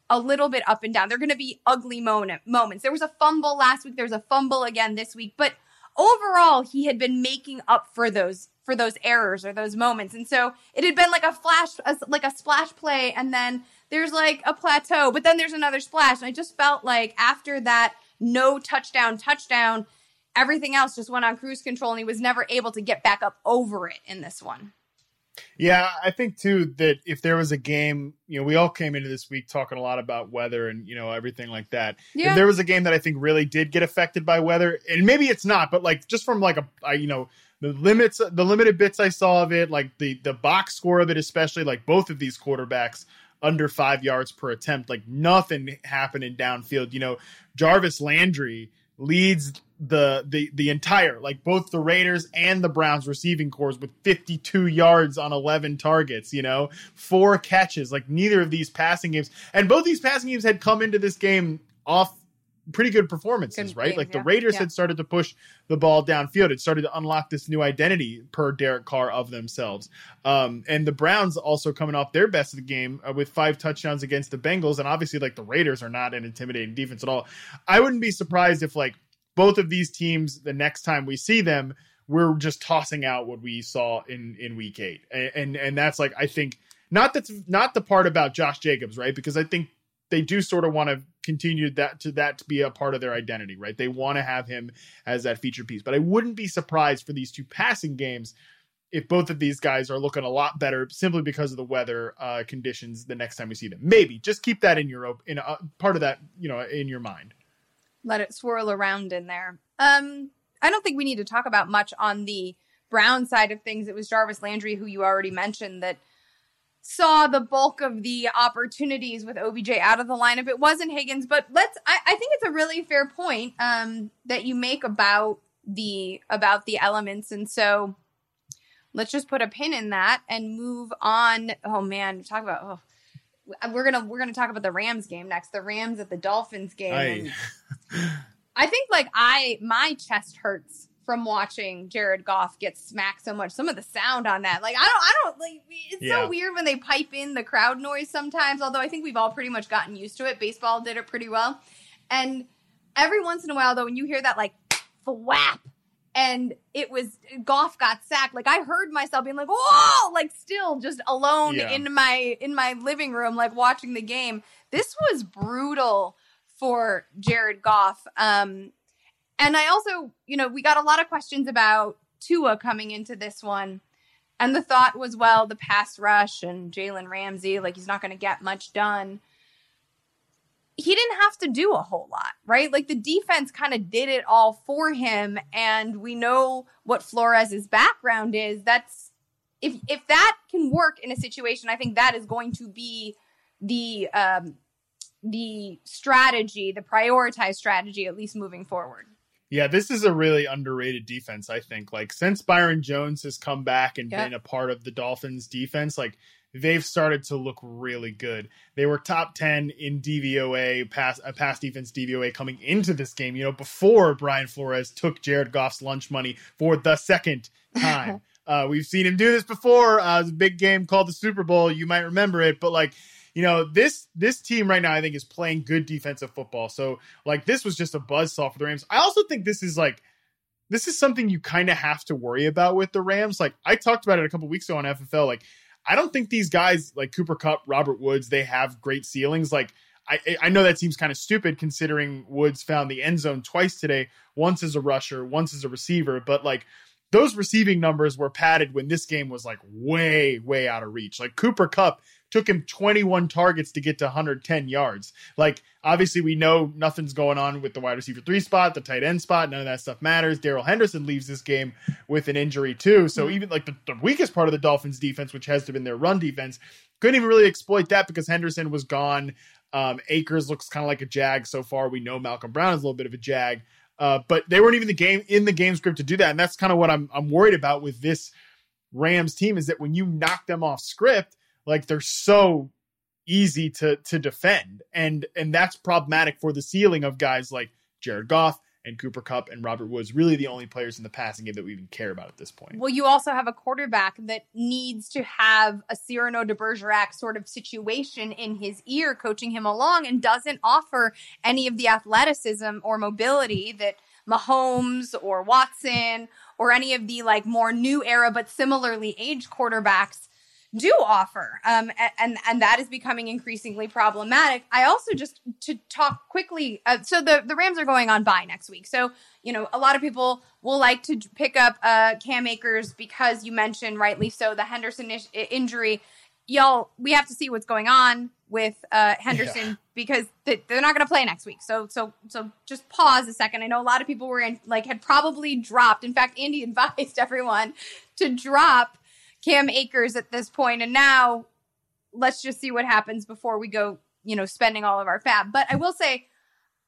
a little bit up and down. They're going to be ugly moment, moments. There was a fumble last week. There's a fumble again this week, but overall, he had been making up for those for those errors or those moments. And so it had been like a flash, a, like a splash play, and then there's like a plateau, but then there's another splash. And I just felt like after that no touchdown, touchdown, everything else just went on cruise control, and he was never able to get back up over it in this one. Yeah, I think too that if there was a game, you know, we all came into this week talking a lot about weather and you know everything like that. Yeah. If there was a game that I think really did get affected by weather, and maybe it's not, but like just from like a, you know the limits, the limited bits I saw of it, like the the box score of it, especially like both of these quarterbacks under five yards per attempt, like nothing happening downfield. You know, Jarvis Landry leads the the the entire like both the Raiders and the Browns receiving corps with 52 yards on 11 targets, you know, four catches. Like neither of these passing games and both these passing games had come into this game off pretty good performances, good right? Games, like the Raiders yeah. had started to push the ball downfield. It started to unlock this new identity per Derek Carr of themselves. Um, and the Browns also coming off their best of the game uh, with five touchdowns against the Bengals. And obviously, like the Raiders are not an intimidating defense at all. I wouldn't be surprised if like both of these teams, the next time we see them, we're just tossing out what we saw in in week eight. And and, and that's like I think not that's not the part about Josh Jacobs, right? Because I think they do sort of want to continue that to that to be a part of their identity, right? They want to have him as that feature piece. But I wouldn't be surprised for these two passing games if both of these guys are looking a lot better simply because of the weather uh, conditions the next time we see them. Maybe just keep that in your in a, part of that, you know, in your mind. Let it swirl around in there. Um, I don't think we need to talk about much on the Brown side of things. It was Jarvis Landry, who you already mentioned, that saw the bulk of the opportunities with OBJ out of the lineup. It wasn't Higgins, but let's I, I think it's a really fair point um, that you make about the about the elements. And so let's just put a pin in that and move on. Oh man, talk about oh we're gonna we're gonna talk about the Rams game next. The Rams at the Dolphins game. I think like I my chest hurts from watching Jared Goff get smacked so much. Some of the sound on that, like I don't, I don't like. It's yeah. so weird when they pipe in the crowd noise sometimes. Although I think we've all pretty much gotten used to it. Baseball did it pretty well, and every once in a while though, when you hear that like thwap, and it was Goff got sacked. Like I heard myself being like, "Whoa!" Like still just alone yeah. in my in my living room, like watching the game. This was brutal for Jared Goff. Um, and I also, you know, we got a lot of questions about Tua coming into this one. And the thought was, well, the pass rush and Jalen Ramsey, like he's not going to get much done. He didn't have to do a whole lot, right? Like the defense kind of did it all for him. And we know what Flores's background is. That's if if that can work in a situation, I think that is going to be the um the strategy, the prioritized strategy, at least moving forward. Yeah, this is a really underrated defense, I think. Like since Byron Jones has come back and been a part of the Dolphins defense, like they've started to look really good. They were top 10 in DVOA, pass uh, pass defense DVOA coming into this game, you know, before Brian Flores took Jared Goff's lunch money for the second time. uh, we've seen him do this before. Uh, it was a big game called the Super Bowl. You might remember it, but like you know this this team right now I think is playing good defensive football. So like this was just a buzz saw for the Rams. I also think this is like this is something you kind of have to worry about with the Rams. Like I talked about it a couple weeks ago on FFL. Like I don't think these guys like Cooper Kupp, Robert Woods, they have great ceilings. Like I, I know that seems kind of stupid considering Woods found the end zone twice today, once as a rusher, once as a receiver, but like those receiving numbers were padded when this game was like way, way out of reach. Like Cooper Kupp took him 21 targets to get to 110 yards. Like, obviously, we know nothing's going on with the wide receiver three spot, the tight end spot. None of that stuff matters. Darrell Henderson leaves this game with an injury, too. So, mm-hmm. even like the, the weakest part of the Dolphins defense, which has to been their run defense, couldn't even really exploit that because Henderson was gone. Um, Akers looks kind of like a jag so far. We know Malcolm Brown is a little bit of a jag. Uh, but they weren't even the game in the game script to do that, and that's kind of what I'm I'm worried about with this Rams team is that when you knock them off script, like they're so easy to to defend, and and that's problematic for the ceiling of guys like Jared Goff and Cooper Kupp and Robert Woods, really the only players in the passing game that we even care about at this point. Well, you also have a quarterback that needs to have a Cyrano de Bergerac sort of situation in his ear, coaching him along, and doesn't offer any of the athleticism or mobility that Mahomes or Watson or any of the like more new era but similarly aged quarterbacks do offer. Um, and and that is becoming increasingly problematic. I also just to talk quickly uh, so the the rams are going on bye next week. So you know a lot of people will like to pick up uh, cam akers because you mentioned rightly so the henderson ish- injury. Y'all we have to see what's going on with uh, henderson yeah. because th- they're not going to play next week. So so so just pause a second. I know a lot of people were in like had probably dropped. In fact andy advised everyone to drop Cam Akers at this point, and now let's just see what happens before we go, you know, spending all of our FAAB. But I will say,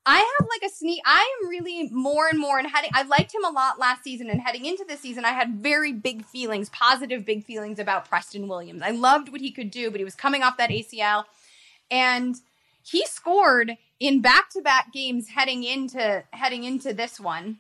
I have like a sneak. I am really more and more and heading. I liked him a lot last season, and heading into this season, I had very big feelings, positive big feelings about Preston Williams. I loved what he could do, but he was coming off that ACL, and he scored in back-to-back games heading into heading into this one,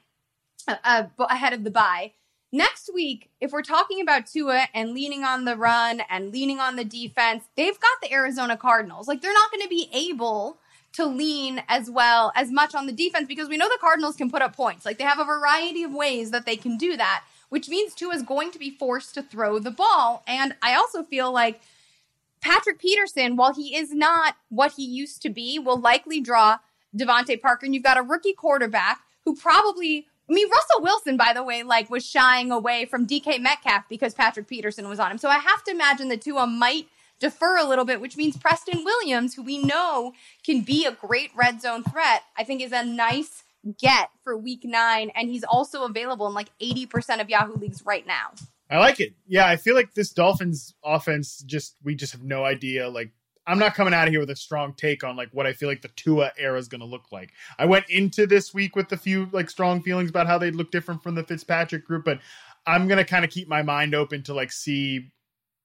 uh, uh ahead of the bye. Next week, if we're talking about Tua and leaning on the run and leaning on the defense, they've got the Arizona Cardinals. Like they're not going to be able to lean as well as much on the defense because we know the Cardinals can put up points. Like they have a variety of ways that they can do that, which means Tua is going to be forced to throw the ball. And I also feel like Patrick Peterson, while he is not what he used to be, will likely draw DeVante Parker. And you've got a rookie quarterback who probably I mean, Russell Wilson, by the way, like was shying away from DK Metcalf because Patrick Peterson was on him. So I have to imagine the Tua might defer a little bit, which means Preston Williams, who we know can be a great red zone threat, I think is a nice get for week nine. And he's also available in like 80% of Yahoo leagues right now. I like it. Yeah, I feel like this Dolphins offense just we just have no idea like I'm not coming out of here with a strong take on like what I feel like the Tua era is going to look like. I went into this week with a few like strong feelings about how they'd look different from the Fitzpatrick group, but I'm going to kind of keep my mind open to like see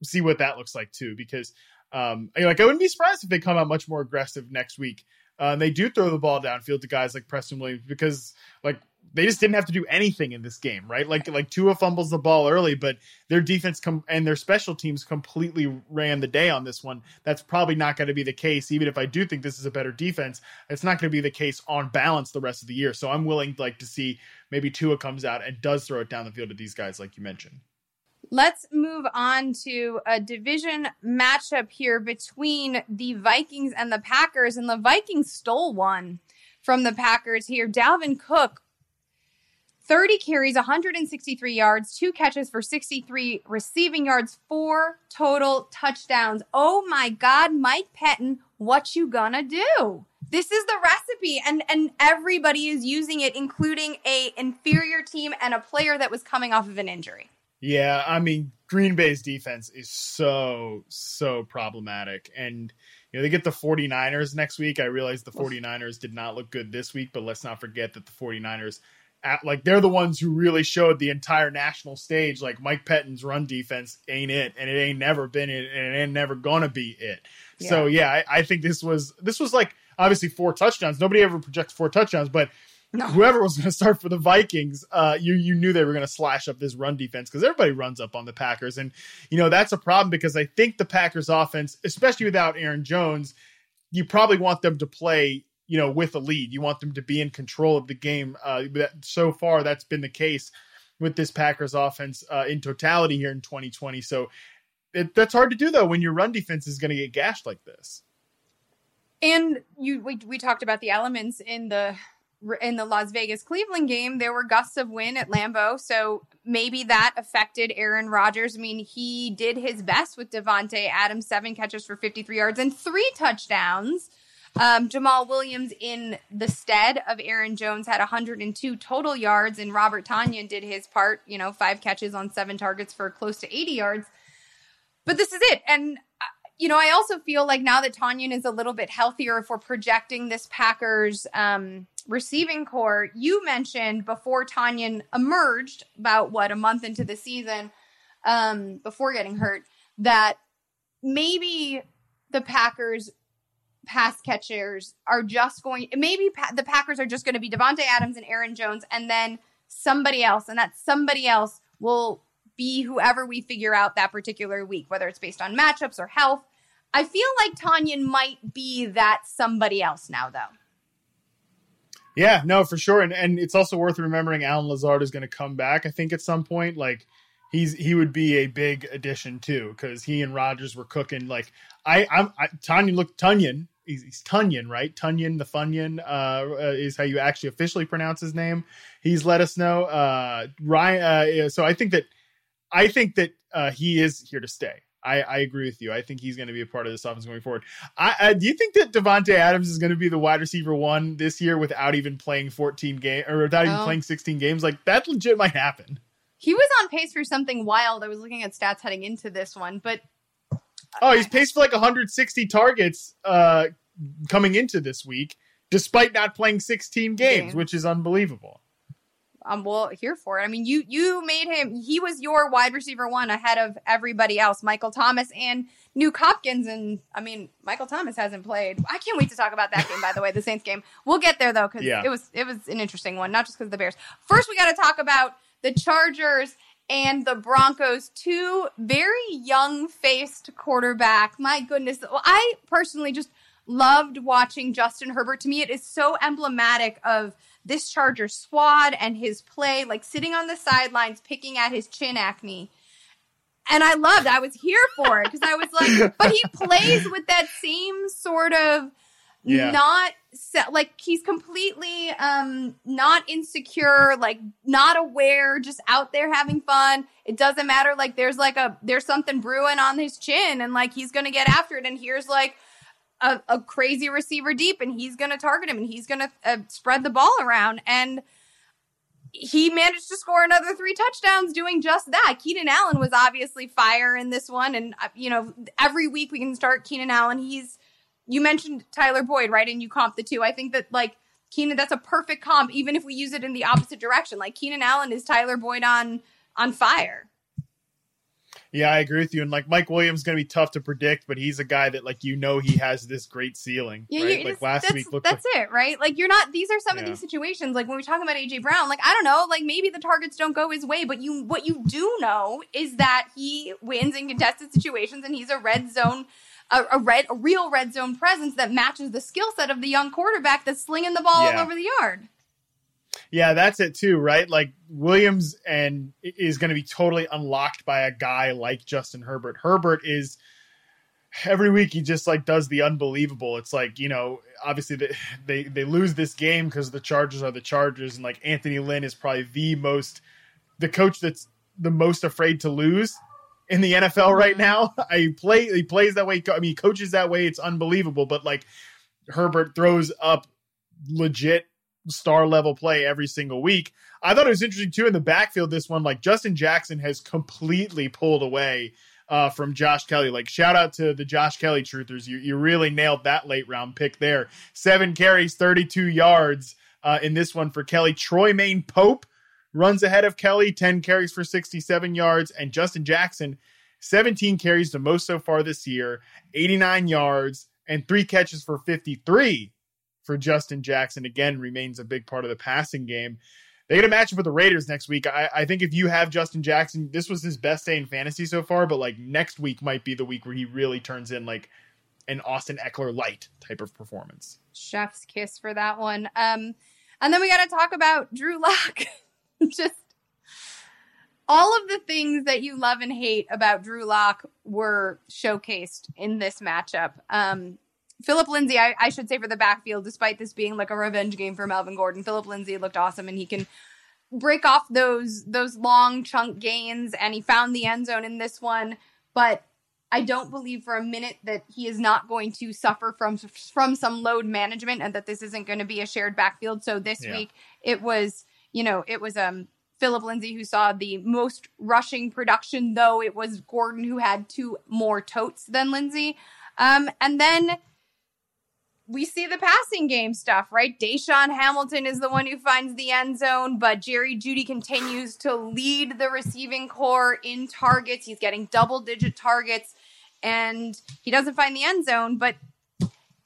see what that looks like too because um like I wouldn't be surprised if they come out much more aggressive next week. Uh, they do throw the ball downfield to guys like Preston Williams because like they just didn't have to do anything in this game, right? Like like Tua fumbles the ball early, but their defense com- and their special teams completely ran the day on this one. That's probably not going to be the case. Even if I do think this is a better defense, it's not going to be the case on balance the rest of the year. So I'm willing like to see maybe Tua comes out and does throw it down the field to these guys, like you mentioned. Let's move on to a division matchup here between the Vikings and the Packers, and the Vikings stole one from the Packers here. Dalvin Cook 30 carries, 163 yards, two catches for 63 receiving yards, four total touchdowns. Oh my God, Mike Pettine, what you gonna do? This is the recipe, and and everybody is using it, including a inferior team and a player that was coming off of an injury. Yeah, I mean Green Bay's defense is so so problematic, and you know they get the 49ers next week. I realize the 49ers did not look good this week, but let's not forget that the 49ers at, like they're the ones who really showed the entire national stage like Mike Pettine's run defense ain't it and it ain't never been it and it ain't never gonna be it. Yeah. So yeah, I, I, think this was this was like obviously four touchdowns. Nobody ever projects four touchdowns, but no. whoever was going to start for the Vikings, uh, you you knew they were going to slash up this run defense because everybody runs up on the Packers, and you know that's a problem because I think the Packers offense, especially without Aaron Jones, you probably want them to play you know, with a lead. You want them to be in control of the game. Uh, that, so far, that's been the case with this Packers offense uh, in totality here in 2020. So it, that's hard to do though when your run defense is going to get gashed like this. And you, we, we talked about the elements in the in the Las Vegas Cleveland game. There were gusts of wind at Lambeau, so maybe that affected Aaron Rodgers. I mean, he did his best with Davante Adams, seven catches for 53 yards and three touchdowns. Um, Jamaal Williams, in the stead of Aaron Jones, had 102 total yards, and Robert Tonyan did his part, you know, five catches on seven targets for close to 80 yards. But this is it. And, uh, you know, I also feel like now that Tonyan is a little bit healthier, if we're projecting this Packers um, receiving corps, you mentioned before Tonyan emerged, about what, a month into the season, um, before getting hurt, that maybe the Packers pass catchers are just going, maybe pa- the Packers are just going to be Davante Adams and Aaron Jones, and then somebody else, and that somebody else will be whoever we figure out that particular week, whether it's based on matchups or health. I feel like Tonyan might be that somebody else now, though. Yeah, no, for sure, and and it's also worth remembering Allen Lazard is going to come back. I think at some point, like he's he would be a big addition too because he and Rodgers were cooking. Like I, I'm I, Tonyan look Tunyon. He's, he's Tunyon, right? Tunyon the Funyon uh, uh, is how you actually officially pronounce his name. He's let us know. Uh, Ryan. Uh, so I think that I think that uh, he is here to stay. I, I agree with you. I think he's going to be a part of this offense going forward. I, I do you think that Davante Adams is going to be the wide receiver one this year without even playing 14 games or without even Oh. playing 16 games? Like that legit might happen. He was on pace for something wild. I was looking at stats heading into this one, but Oh, he's paced for like 160 targets uh, coming into this week, despite not playing 16 games, which is unbelievable. I'm well here for it. I mean, you you made him. He was your wide receiver one ahead of everybody else, Michael Thomas and Nuk Hopkins. And I mean, Michael Thomas hasn't played. I can't wait to talk about that game. By the way, the Saints game. We'll get there though because Yeah. it was it was an interesting one, not just because of the Bears. First, we got to talk about the Chargers and the Broncos. Two very young faced quarterback. My goodness, well, I personally just loved watching Justin Herbert. To me, it is so emblematic of this Charger squad and his play, like sitting on the sidelines picking at his chin acne. And I loved, I was here for it because I was like, but he plays with that same sort of Yeah. not like he's completely um not insecure like not aware just out there having fun it doesn't matter like there's like a there's something brewing on his chin and like he's gonna get after it and here's like a, a crazy receiver deep and he's gonna target him and he's gonna uh, spread the ball around and he managed to score another three touchdowns doing just that. Keenan Allen was obviously fire in this one. And, uh, you know, every week we can start Keenan Allen. He's, you mentioned Tyler Boyd, right? And you comp the two. I think that, like, Keenan, that's a perfect comp, even if we use it in the opposite direction. Like, Keenan Allen is Tyler Boyd on on fire. Yeah, I agree with you. And like Mike Williams is going to be tough to predict, but he's a guy that like you know he has this great ceiling. Yeah, right? Like just- last that's, week looked that's it, right? Like you're not. These are some of these situations. Like when we talk about AJ Brown, like I don't know, like maybe the targets don't go his way, but you what you do know is that he wins in contested situations, and he's a red zone, a, a red, a real red zone presence that matches the skill set of the young quarterback that's slinging the ball Yeah. all over the yard. Yeah, that's it too, right? Like Williams and is going to be totally unlocked by a guy like Justin Herbert. Herbert is every week he just like does the unbelievable. It's like you know, obviously they they, they lose this game because the Chargers are the Chargers, and like Anthony Lynn is probably the most the coach that's the most afraid to lose in the NFL right now. I play he plays that way. I mean, he coaches that way. It's unbelievable. But like Herbert throws up legit star level play every single week. I thought it was interesting too in the backfield. This one, like Justin Jackson has completely pulled away uh, from Josh Kelley. Like shout out to the Josh Kelley truthers. You you really nailed that late round pick there. Seven carries, thirty two yards uh, in this one for Kelley. Troy Maine Pope runs ahead of Kelley, ten carries for sixty seven yards, and Justin Jackson. 17 carries, the most so far this year, 89 yards, and three catches for 53 for Justin Jackson again remains a big part of the passing game. They get a matchup with the Raiders next week. I, I think if you have Justin Jackson, this was his best day in fantasy so far, but like next week might be the week where he really turns in like an Austin Ekeler light type of performance. Chef's kiss for that one. Um, and then we got to talk about Drew Lock. Just all of the things that you love and hate about Drew Lock were showcased in this matchup. Um, Phillip Lindsay, I, I should say for the backfield, despite this being like a revenge game for Melvin Gordon, Phillip Lindsay looked awesome and he can break off those those long chunk gains and he found the end zone in this one. But I don't believe for a minute that he is not going to suffer from from some load management and that this isn't going to be a shared backfield. So this Yeah. week it was, you know, it was um Phillip Lindsay who saw the most rushing production, though it was Gordon who had two more totes than Lindsay. Um, and then we see the passing game stuff, right? DaeSean Hamilton is the one who finds the end zone, but Jerry Jeudy continues to lead the receiving corps in targets. He's getting double digit targets and he doesn't find the end zone, but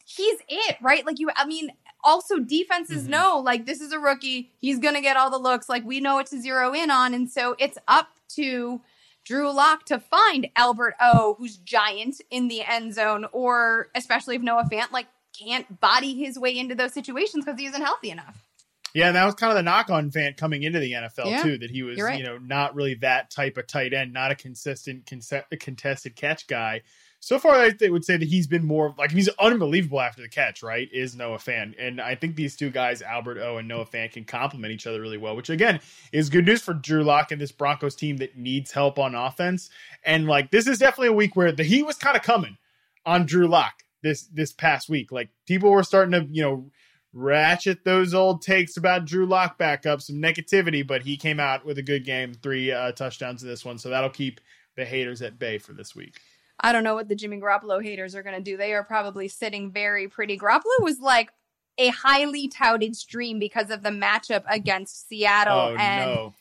he's it, right? Like you, I mean, also defenses mm-hmm. know like this is a rookie. He's going to get all the looks. Like we know what to zero in on. And so it's up to Drew Lock to find Albert O, who's giant in the end zone, or especially if Noah Fant like can't body his way into those situations because he isn't healthy enough. Yeah, and that was kind of the knock on Fant coming into the NFL yeah, too, that he was, right. you know, not really that type of tight end, not a consistent contested catch guy. So far, I would say that he's been more like he's unbelievable after the catch. Right, is Noah Fant. and I think these two guys, Albert O and Noah Fant, can complement each other really well. Which again is good news for Drew Lock and this Broncos team that needs help on offense. And like this is definitely a week where the heat was kind of coming on Drew Lock this this past week. Like people were starting to you know ratchet those old takes about Drew Lock back up, some negativity, but he came out with a good game, three uh, touchdowns in this one, so that'll keep the haters at bay for this week. I don't know what the Jimmy Garoppolo haters are going to do. They are probably sitting very pretty. Garoppolo was like a highly touted stream because of the matchup against Seattle, oh, and no.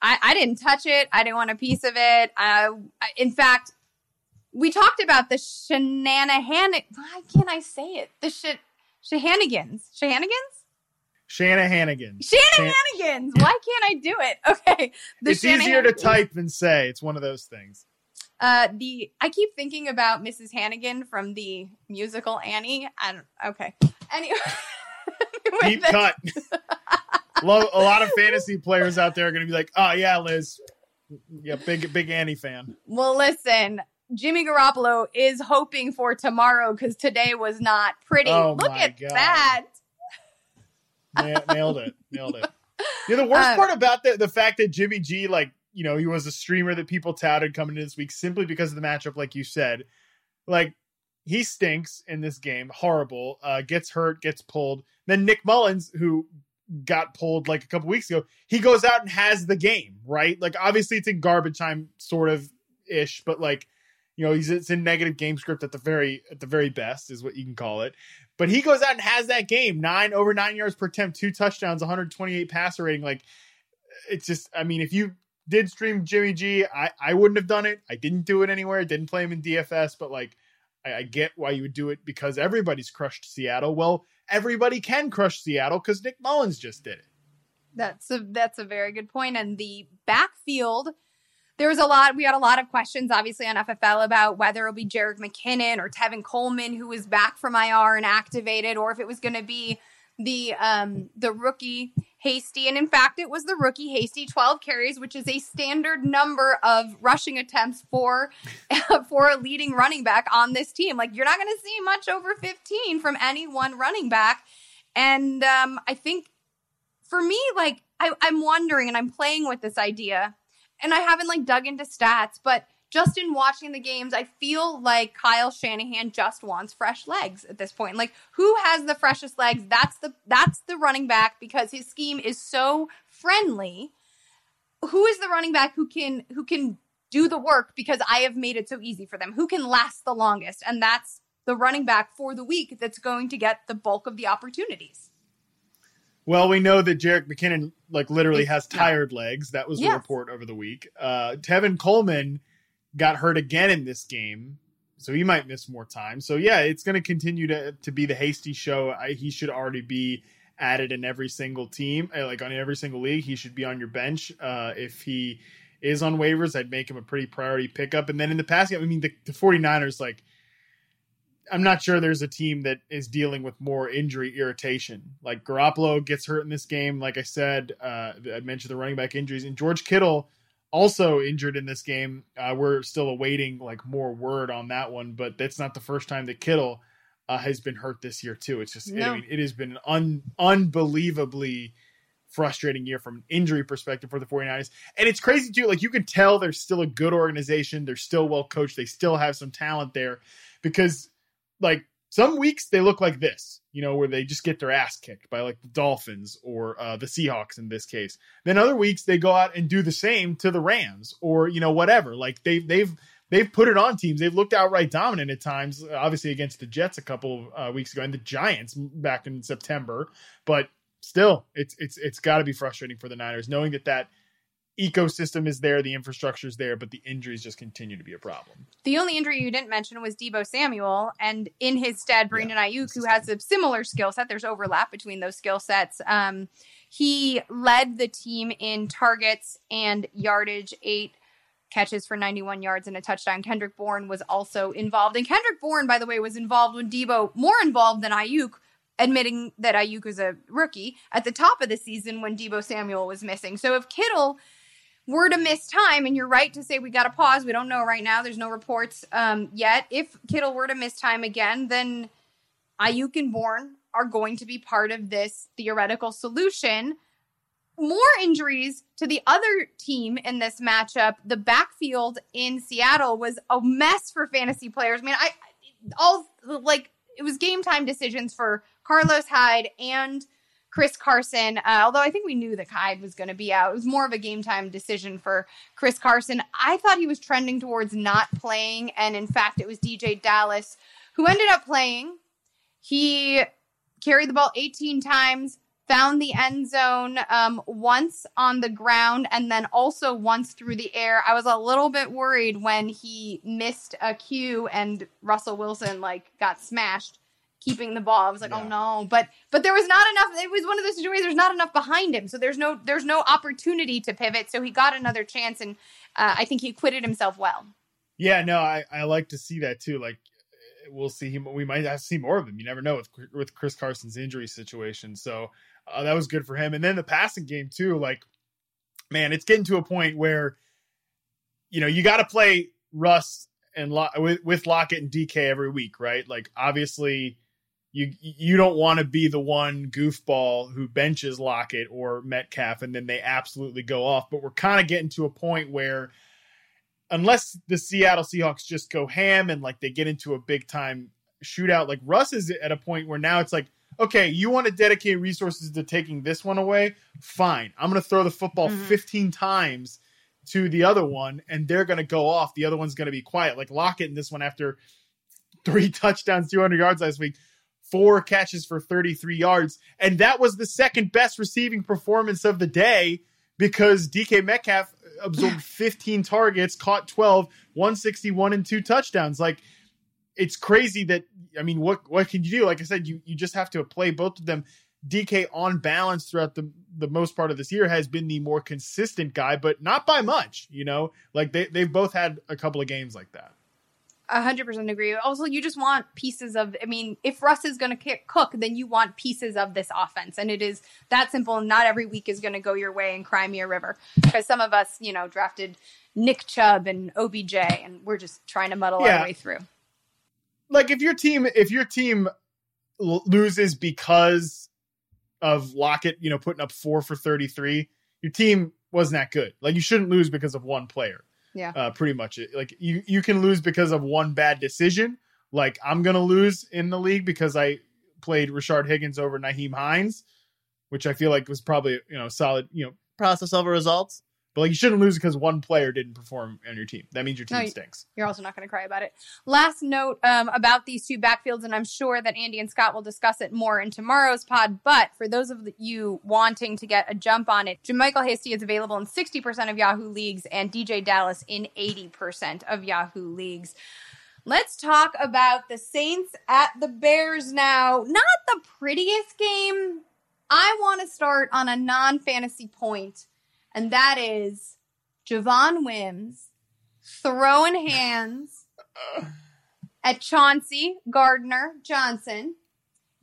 I, I, didn't touch it. I didn't want a piece of it. Uh, in fact, we talked about the shenanigan. Why can't I say it? The sh- shenanigans. Shenanigans? Shanahanigans. Shanahanigans. Why can't I do it? Okay. The it's easier to type than say. It's one of those things. Uh, the I keep thinking about Mrs. Hannigan from the musical Annie. I don't. Okay. Anyway. Deep cut. a lot of fantasy players out there are going to be like, "Oh yeah, Liz, yeah, big big Annie fan." Well, listen, Jimmy Garoppolo is hoping for tomorrow because today was not pretty. Oh Look at God. that. nailed it. Nailed it. Yeah, the worst um, part about the the fact that Jimmy G, like, you know, he was a streamer that people touted coming into this week simply because of the matchup, like you said. Like, he stinks in this game. Horrible. Uh, gets hurt, gets pulled. Then Nick Mullens, who got pulled like a couple weeks ago, he goes out and has the game, right? Like, obviously, it's in garbage time, sort of ish, but like you know, he's it's in negative game script at the very at the very best is what you can call it. But he goes out and has that game nine over nine yards per attempt, two touchdowns, 128 passer rating. Like it's just, I mean, if you did stream Jimmy G, I I wouldn't have done it. I didn't do it anywhere. Didn't play him in DFS, but like I, I get why you would do it because everybody's crushed Seattle. Well, everybody can crush Seattle because Nick Mullens just did it. That's a that's a very good point. And the backfield there was a lot, we had a lot of questions, obviously, on FFL about whether it'll be Jerick McKinnon or Tevin Coleman, who was back from IR and activated, or if it was going to be the um the rookie Hasty. And in fact, it was the rookie Hasty 12 carries, which is a standard number of rushing attempts for for a leading running back on this team. Like you're not going to see much over 15 from any one running back. And um I think for me, like I, I'm wondering and I'm playing with this idea and I haven't like dug into stats, but just in watching the games, I feel like Kyle Shanahan just wants fresh legs at this point. Like who has the freshest legs? That's the that's the running back because his scheme is so friendly. Who is the running back who can who can do the work because I have made it so easy for them? Who can last the longest? And that's the running back for the week that's going to get the bulk of the opportunities. Well, we know that Jerick McKinnon like literally has tired legs. That was the yes. report over the week. Uh, Tevin Coleman got hurt again in this game, so he might miss more time. So yeah, it's going to continue to to be the hasty show. I, he should already be added in every single team, uh, like on every single league. He should be on your bench. Uh, if he is on waivers, I'd make him a pretty priority pickup. And then in the past game, I mean, the, the 49ers like I'm not sure there's a team that is dealing with more injury irritation. Like Garoppolo gets hurt in this game. Like I said, uh, I mentioned the running back injuries, and George Kittle also injured in this game. Uh, we're still awaiting like more word on that one, but that's not the first time that Kittle uh, has been hurt this year too. It's just no. I mean, it has been an un- unbelievably frustrating year from an injury perspective for the 49ers. And it's crazy too. Like you can tell they're still a good organization. They're still well coached. They still have some talent there because like some weeks they look like this, you know, where they just get their ass kicked by like the Dolphins or uh, the Seahawks in this case. Then other weeks they go out and do the same to the Rams or you know whatever. Like they they've they've put it on teams. They've looked outright dominant at times. Obviously against the Jets a couple of uh, weeks ago and the Giants back in September, but still, it's it's it's got to be frustrating for the Niners knowing that that ecosystem is there, the infrastructure is there, but the injuries just continue to be a problem. The only injury you didn't mention was Deebo Samuel, and in his stead, Brandon yeah, Aiyuk, who has a similar skill set. There's overlap between those skill sets. Um, he led the team in targets and yardage, eight catches for 91 yards and a touchdown. Kendrick Bourne was also involved, and Kendrick Bourne, by the way, was involved when Deebo more involved than Aiyuk admitting that Aiyuk was a rookie at the top of the season when Deebo Samuel was missing. So if Kittle were to miss time, and you're right to say we got to pause. We don't know right now. There's no reports um, yet. If Kittle were to miss time again, then Aiyuk and Bourne are going to be part of this theoretical solution. More injuries to the other team in this matchup. The backfield in Seattle was a mess for fantasy players. I mean, I all like it was game time decisions for Carlos Hyde and Chris Carson. Uh, although I think we knew that Hyde was going to be out, it was more of a game time decision for Chris Carson. I thought he was trending towards not playing, and in fact, it was DeeJay Dallas who ended up playing. He carried the ball 18 times, found the end zone um, once on the ground, and then also once through the air. I was a little bit worried when he missed a cue and Russell Wilson like got smashed keeping the ball. I was like, oh, yeah. oh no, but but there was not enough. It was one of those situations. There's not enough behind him, so there's no there's no opportunity to pivot. So he got another chance, and uh, I think he acquitted himself well. Yeah, no, I I like to see that too. Like we'll see him. We might have to see more of him. You never know with with Chris Carson's injury situation. So uh, that was good for him. And then the passing game too. Like man, it's getting to a point where you know you got to play Russ and Lo- with, with Lockett and DK every week, right? Like obviously you you don't want to be the one goofball who benches Lockett or Metcalf and then they absolutely go off. But we're kind of getting to a point where unless the Seattle Seahawks just go ham and like they get into a big time shootout, like Russ is at a point where now it's like, okay, you want to dedicate resources to taking this one away? Fine. I'm going to throw the football mm-hmm. 15 times to the other one and they're going to go off. The other one's going to be quiet. Like Lockett in this one after three touchdowns, 200 yards last week four catches for 33 yards. And that was the second best receiving performance of the day because DK Metcalf absorbed 15 targets, caught 12, 161 and two touchdowns. Like it's crazy that I mean, what what can you do? Like I said, you you just have to play both of them. DK on balance throughout the the most part of this year has been the more consistent guy, but not by much. You know, like they they've both had a couple of games like that hundred percent agree. Also, you just want pieces of. I mean, if Russ is going to cook, then you want pieces of this offense, and it is that simple. Not every week is going to go your way in Crimea River because some of us, you know, drafted Nick Chubb and OBJ, and we're just trying to muddle yeah. our way through. Like if your team, if your team loses because of Lockett, you know, putting up four for thirty three, your team wasn't that good. Like you shouldn't lose because of one player. Yeah. Uh, pretty much it. Like you, you can lose because of one bad decision. Like I'm gonna lose in the league because I played Rashard Higgins over Nyheim Hines, which I feel like was probably you know solid you know process over results. But like you shouldn't lose because one player didn't perform on your team. That means your team no, stinks. You're also not going to cry about it. Last note um, about these two backfields, and I'm sure that Andy and Scott will discuss it more in tomorrow's pod. But for those of you wanting to get a jump on it, JaMycal Hasty is available in 60% of Yahoo leagues, and DeeJay Dallas in 80% of Yahoo leagues. Let's talk about the Saints at the Bears now. Not the prettiest game. I want to start on a non fantasy point and that is Javon Wims throwing hands at Chauncey Gardner Johnson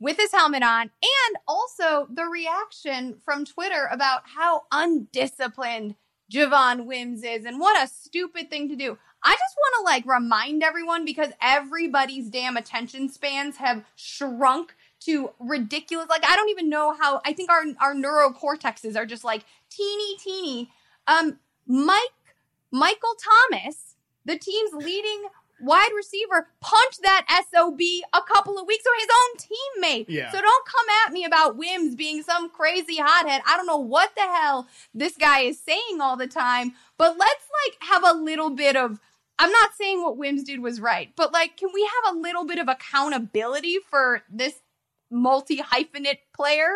with his helmet on, and also the reaction from Twitter about how undisciplined Javon Wims is and what a stupid thing to do. I just want to like remind everyone because everybody's damn attention spans have shrunk to ridiculous. Like I don't even know how. I think our our neurocortexes are just like teeny teeny. Um, Mike Michael Thomas, the team's leading wide receiver punched that SOB a couple of weeks ago, his own teammate. Yeah. So don't come at me about Wims being some crazy hothead. I don't know what the hell this guy is saying all the time, but let's like have a little bit of I'm not saying what Wims did was right, but like, can we have a little bit of accountability for this multi hyphenate player?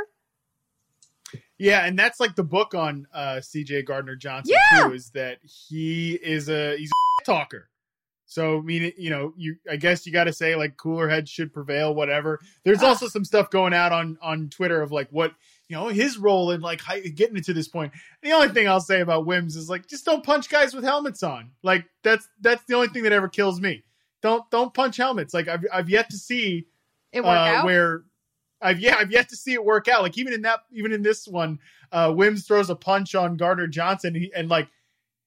Yeah, and that's like the book on uh, CJ Gardner Johnson Yeah. too. Is that he is a he's a talker. So I mean, you know, you I guess you got to say like cooler heads should prevail, whatever. There's Ah. also some stuff going out on on Twitter of like what you know his role in like hi- getting it to this point. The only thing I'll say about Wims is like just don't punch guys with helmets on. Like that's that's the only thing that ever kills me. Don't don't punch helmets. Like I've I've yet to see It uh, out. where I've yeah I've yet to see it work out. Like even in that even in this one, uh, Wims throws a punch on Gardner Johnson he, and like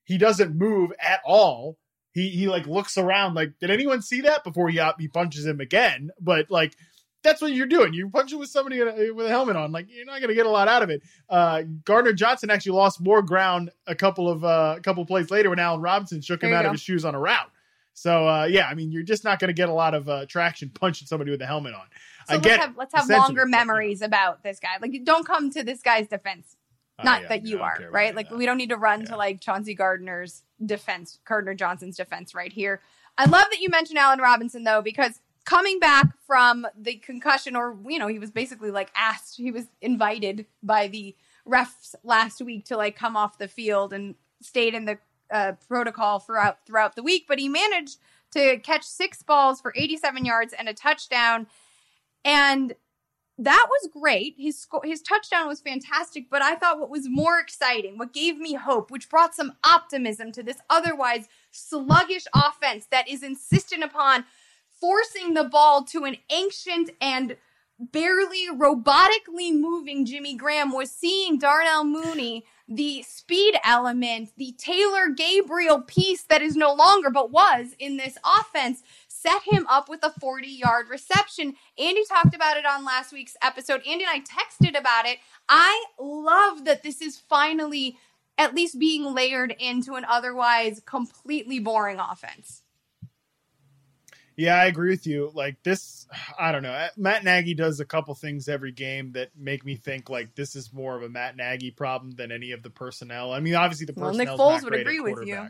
he doesn't move at all. He he like looks around like did anyone see that before he uh, he punches him again? But like that's what you're doing. You're punching with somebody with a helmet on. Like you're not gonna get a lot out of it. Uh, Gardner Johnson actually lost more ground a couple of uh, a couple of plays later when Allen Robinson shook him out go. of his shoes on a route. So uh, yeah, I mean you're just not gonna get a lot of uh, traction punching somebody with a helmet on. So I let's have let's have longer memories about this guy. Like, don't come to this guy's defense. Uh, Not yeah, that you are, right? Like we don't need to run Yeah. to like Chauncey Gardner's defense, Gardner Johnson's defense right here. I love that you mentioned Allen Robinson though, because coming back from the concussion, or you know, he was basically like asked, he was invited by the refs last week to like come off the field and stayed in the uh, protocol throughout throughout the week, but he managed to catch six balls for 87 yards and a touchdown, and that was great. His his touchdown was fantastic, but I thought what was more exciting, what gave me hope, which brought some optimism to this otherwise sluggish offense that is insistent upon forcing the ball to an ancient and barely robotically moving Jimmy Graham was seeing Darnell Mooney, the speed element, the Taylor Gabriel piece that is no longer but was in this offense, set him up with a 40 yard reception. Andy talked about it on last week's episode. Andy and I texted about it. I love that this is finally at least being layered into an otherwise completely boring offense. Yeah, I agree with you. Like this, I don't know. Matt Nagy does a couple things every game that make me think like this is more of a Matt Nagy problem than any of the personnel. I mean, obviously the Well, personnel. Nick Foles would agree with you.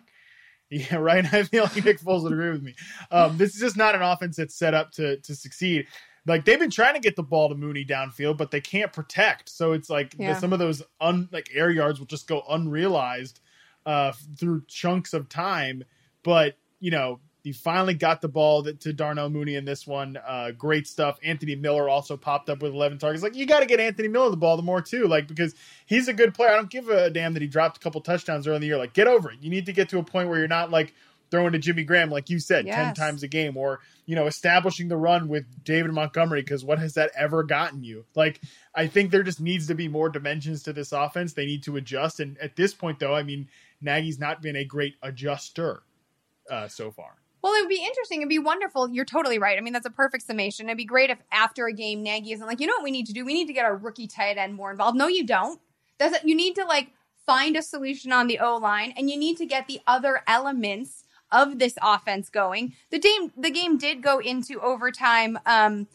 Yeah, right. I feel like Nick Foles would agree with me. Um, this is just not an offense that's set up to to succeed. Like they've been trying to get the ball to Mooney downfield, but they can't protect. So it's like the- some of those un like air yards will just go unrealized uh, through chunks of time. But you know, he finally got the ball that, to Darnell Mooney in this one. Uh, great stuff. Anthony Miller also popped up with 11 targets. Like you got to get Anthony Miller the ball the more too, like because he's a good player. I don't give a damn that he dropped a couple touchdowns early in the year. Like get over it. You need to get to a point where you're not like throwing to Jimmy Graham, like you said, 10 times a game, or you know, establishing the run with David Montgomery. Because what has that ever gotten you? Like I think there just needs to be more dimensions to this offense. They need to adjust. And at this point, though, I mean, Nagy's not been a great adjuster uh, so far. Well, it would be interesting. It'd be wonderful. You're totally right. I mean, that's a perfect summation. It'd be great if after a game, Nagy isn't like, you know what we need to do? We need to get our rookie tight end more involved. No, you don't. That's. You need to like find a solution on the O line, and you need to get the other elements of this offense going. The game, the game did go into overtime. Um,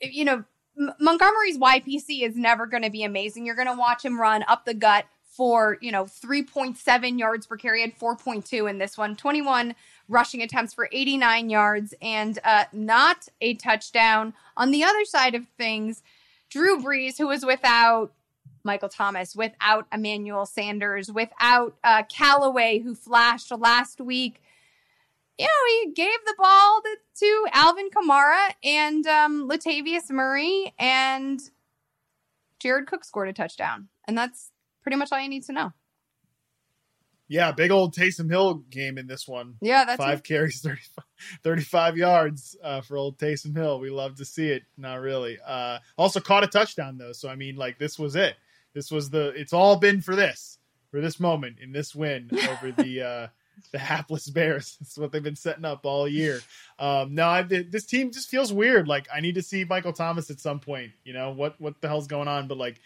you know, M- Montgomery's YPC is never going to be amazing. You're going to watch him run up the gut for, you know, 3.7 yards per carry, had 4.2 in this one, 21 rushing attempts for 89 yards and uh, not a touchdown. On the other side of things, Drew Brees, who was without Michael Thomas, without Emmanuel Sanders, without uh, Callaway, who flashed last week. You know, he gave the ball to, to Alvin Kamara and um, Latavius Murray, and Jared Cook scored a touchdown. And that's pretty much all you need to know. Yeah, big old Taysom Hill game in this one. Yeah, that's Five it. carries, 35, 35 yards uh, for old Taysom Hill. We love to see it. Not really. Uh, also caught a touchdown though, so I mean, like this was it. This was the. It's all been for this, for this moment in this win over the uh, the hapless Bears. That's what they've been setting up all year. Um, no, I, this team just feels weird. Like I need to see Michael Thomas at some point. You know what what the hell's going on? But like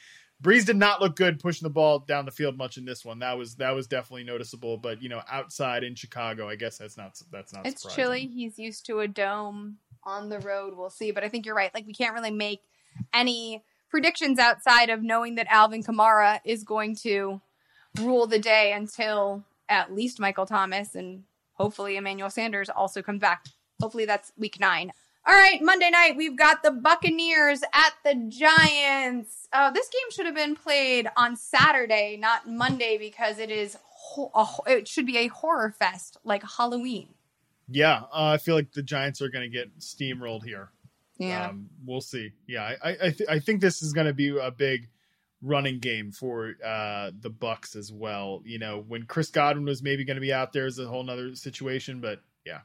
Brees did not look good pushing the ball down the field much in this one. That was that was definitely noticeable. But you know, outside in Chicago, I guess that's not that's not. It's surprising. chilly. He's used to a dome on the road. We'll see. But I think you're right. Like we can't really make any predictions outside of knowing that Alvin Kamara is going to rule the day until at least Michael Thomas and hopefully Emmanuel Sanders also comes back. Hopefully that's week nine. All right, Monday night we've got the Buccaneers at the Giants. Uh, this game should have been played on Saturday, not Monday, because it is ho- a, it should be a horror fest like Halloween. Yeah, uh, I feel like the Giants are going to get steamrolled here. Yeah, Um, we'll see. Yeah, I I, th- I think this is going to be a big running game for uh, the Bucs as well. You know, when Chris Godwin was maybe going to be out there is a whole nother situation, but yeah,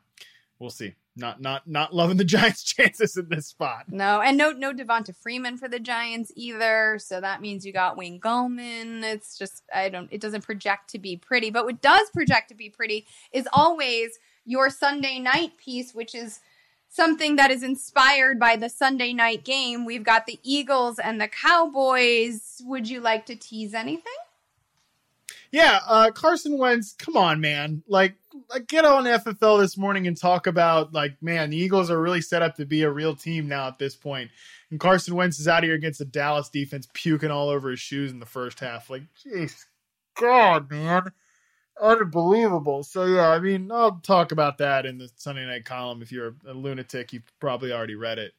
we'll see. Not not not loving the Giants' chances in this spot. no, and no no Devonta Freeman for the Giants either. So that means you got Wayne Gallman. It's just I don't. It doesn't project to be pretty, but what does project to be pretty is always your Sunday night piece, which is something that is inspired by the Sunday night game. We've got the Eagles and the Cowboys. Would you like to tease anything? Yeah, uh, Carson Wentz, come on, man. Like, like get on FFL this morning and talk about like, man, the Eagles are really set up to be a real team now at this point. And Carson Wentz is out here against the Dallas defense, puking all over his shoes in the first half. Like, jeez, God, man, unbelievable. So yeah, I mean, I'll talk about that in the Sunday night column. If you're a lunatic, you've probably already read it.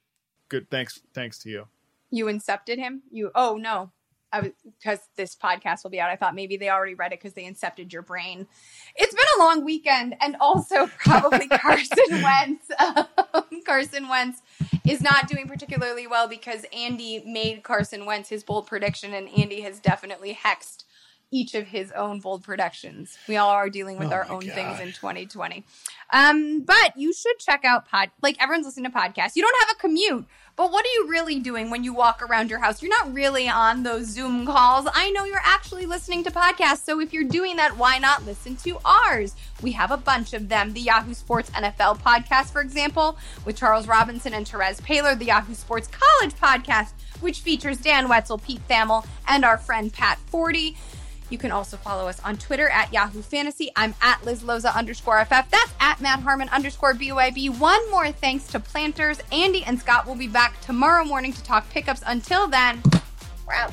Good, thanks, thanks to you. You incepted him? You oh no. I was because this podcast will be out. I thought maybe they already read it because they incepted your brain. It's been a long weekend, and also probably Carson Wentz. Um, Carson Wentz is not doing particularly well because Andy made Carson Wentz his bold prediction, and Andy has definitely hexed each of his own bold productions. We all are dealing with Oh our own God. things in 2020. Um, but you should check out pod. Like everyone's listening to podcasts. You don't have a commute, but what are you really doing when you walk around your house? You're not really on those Zoom calls. I know you're actually listening to podcasts. So if you're doing that, why not listen to ours? We have a bunch of them. The Yahoo Sports NFL podcast, for example, with Charles Robinson and Terez Paylor. The Yahoo Sports College podcast, which features Dan Wetzel, Pete Thamel, and our friend Pat Forde. You can also follow us on Twitter at Yahoo Fantasy. I'm at Liz Loza underscore FF. That's at Matt Harmon underscore BYB. One more thanks to Planters. Andy and Scott will be back tomorrow morning to talk pickups. Until then, we're out.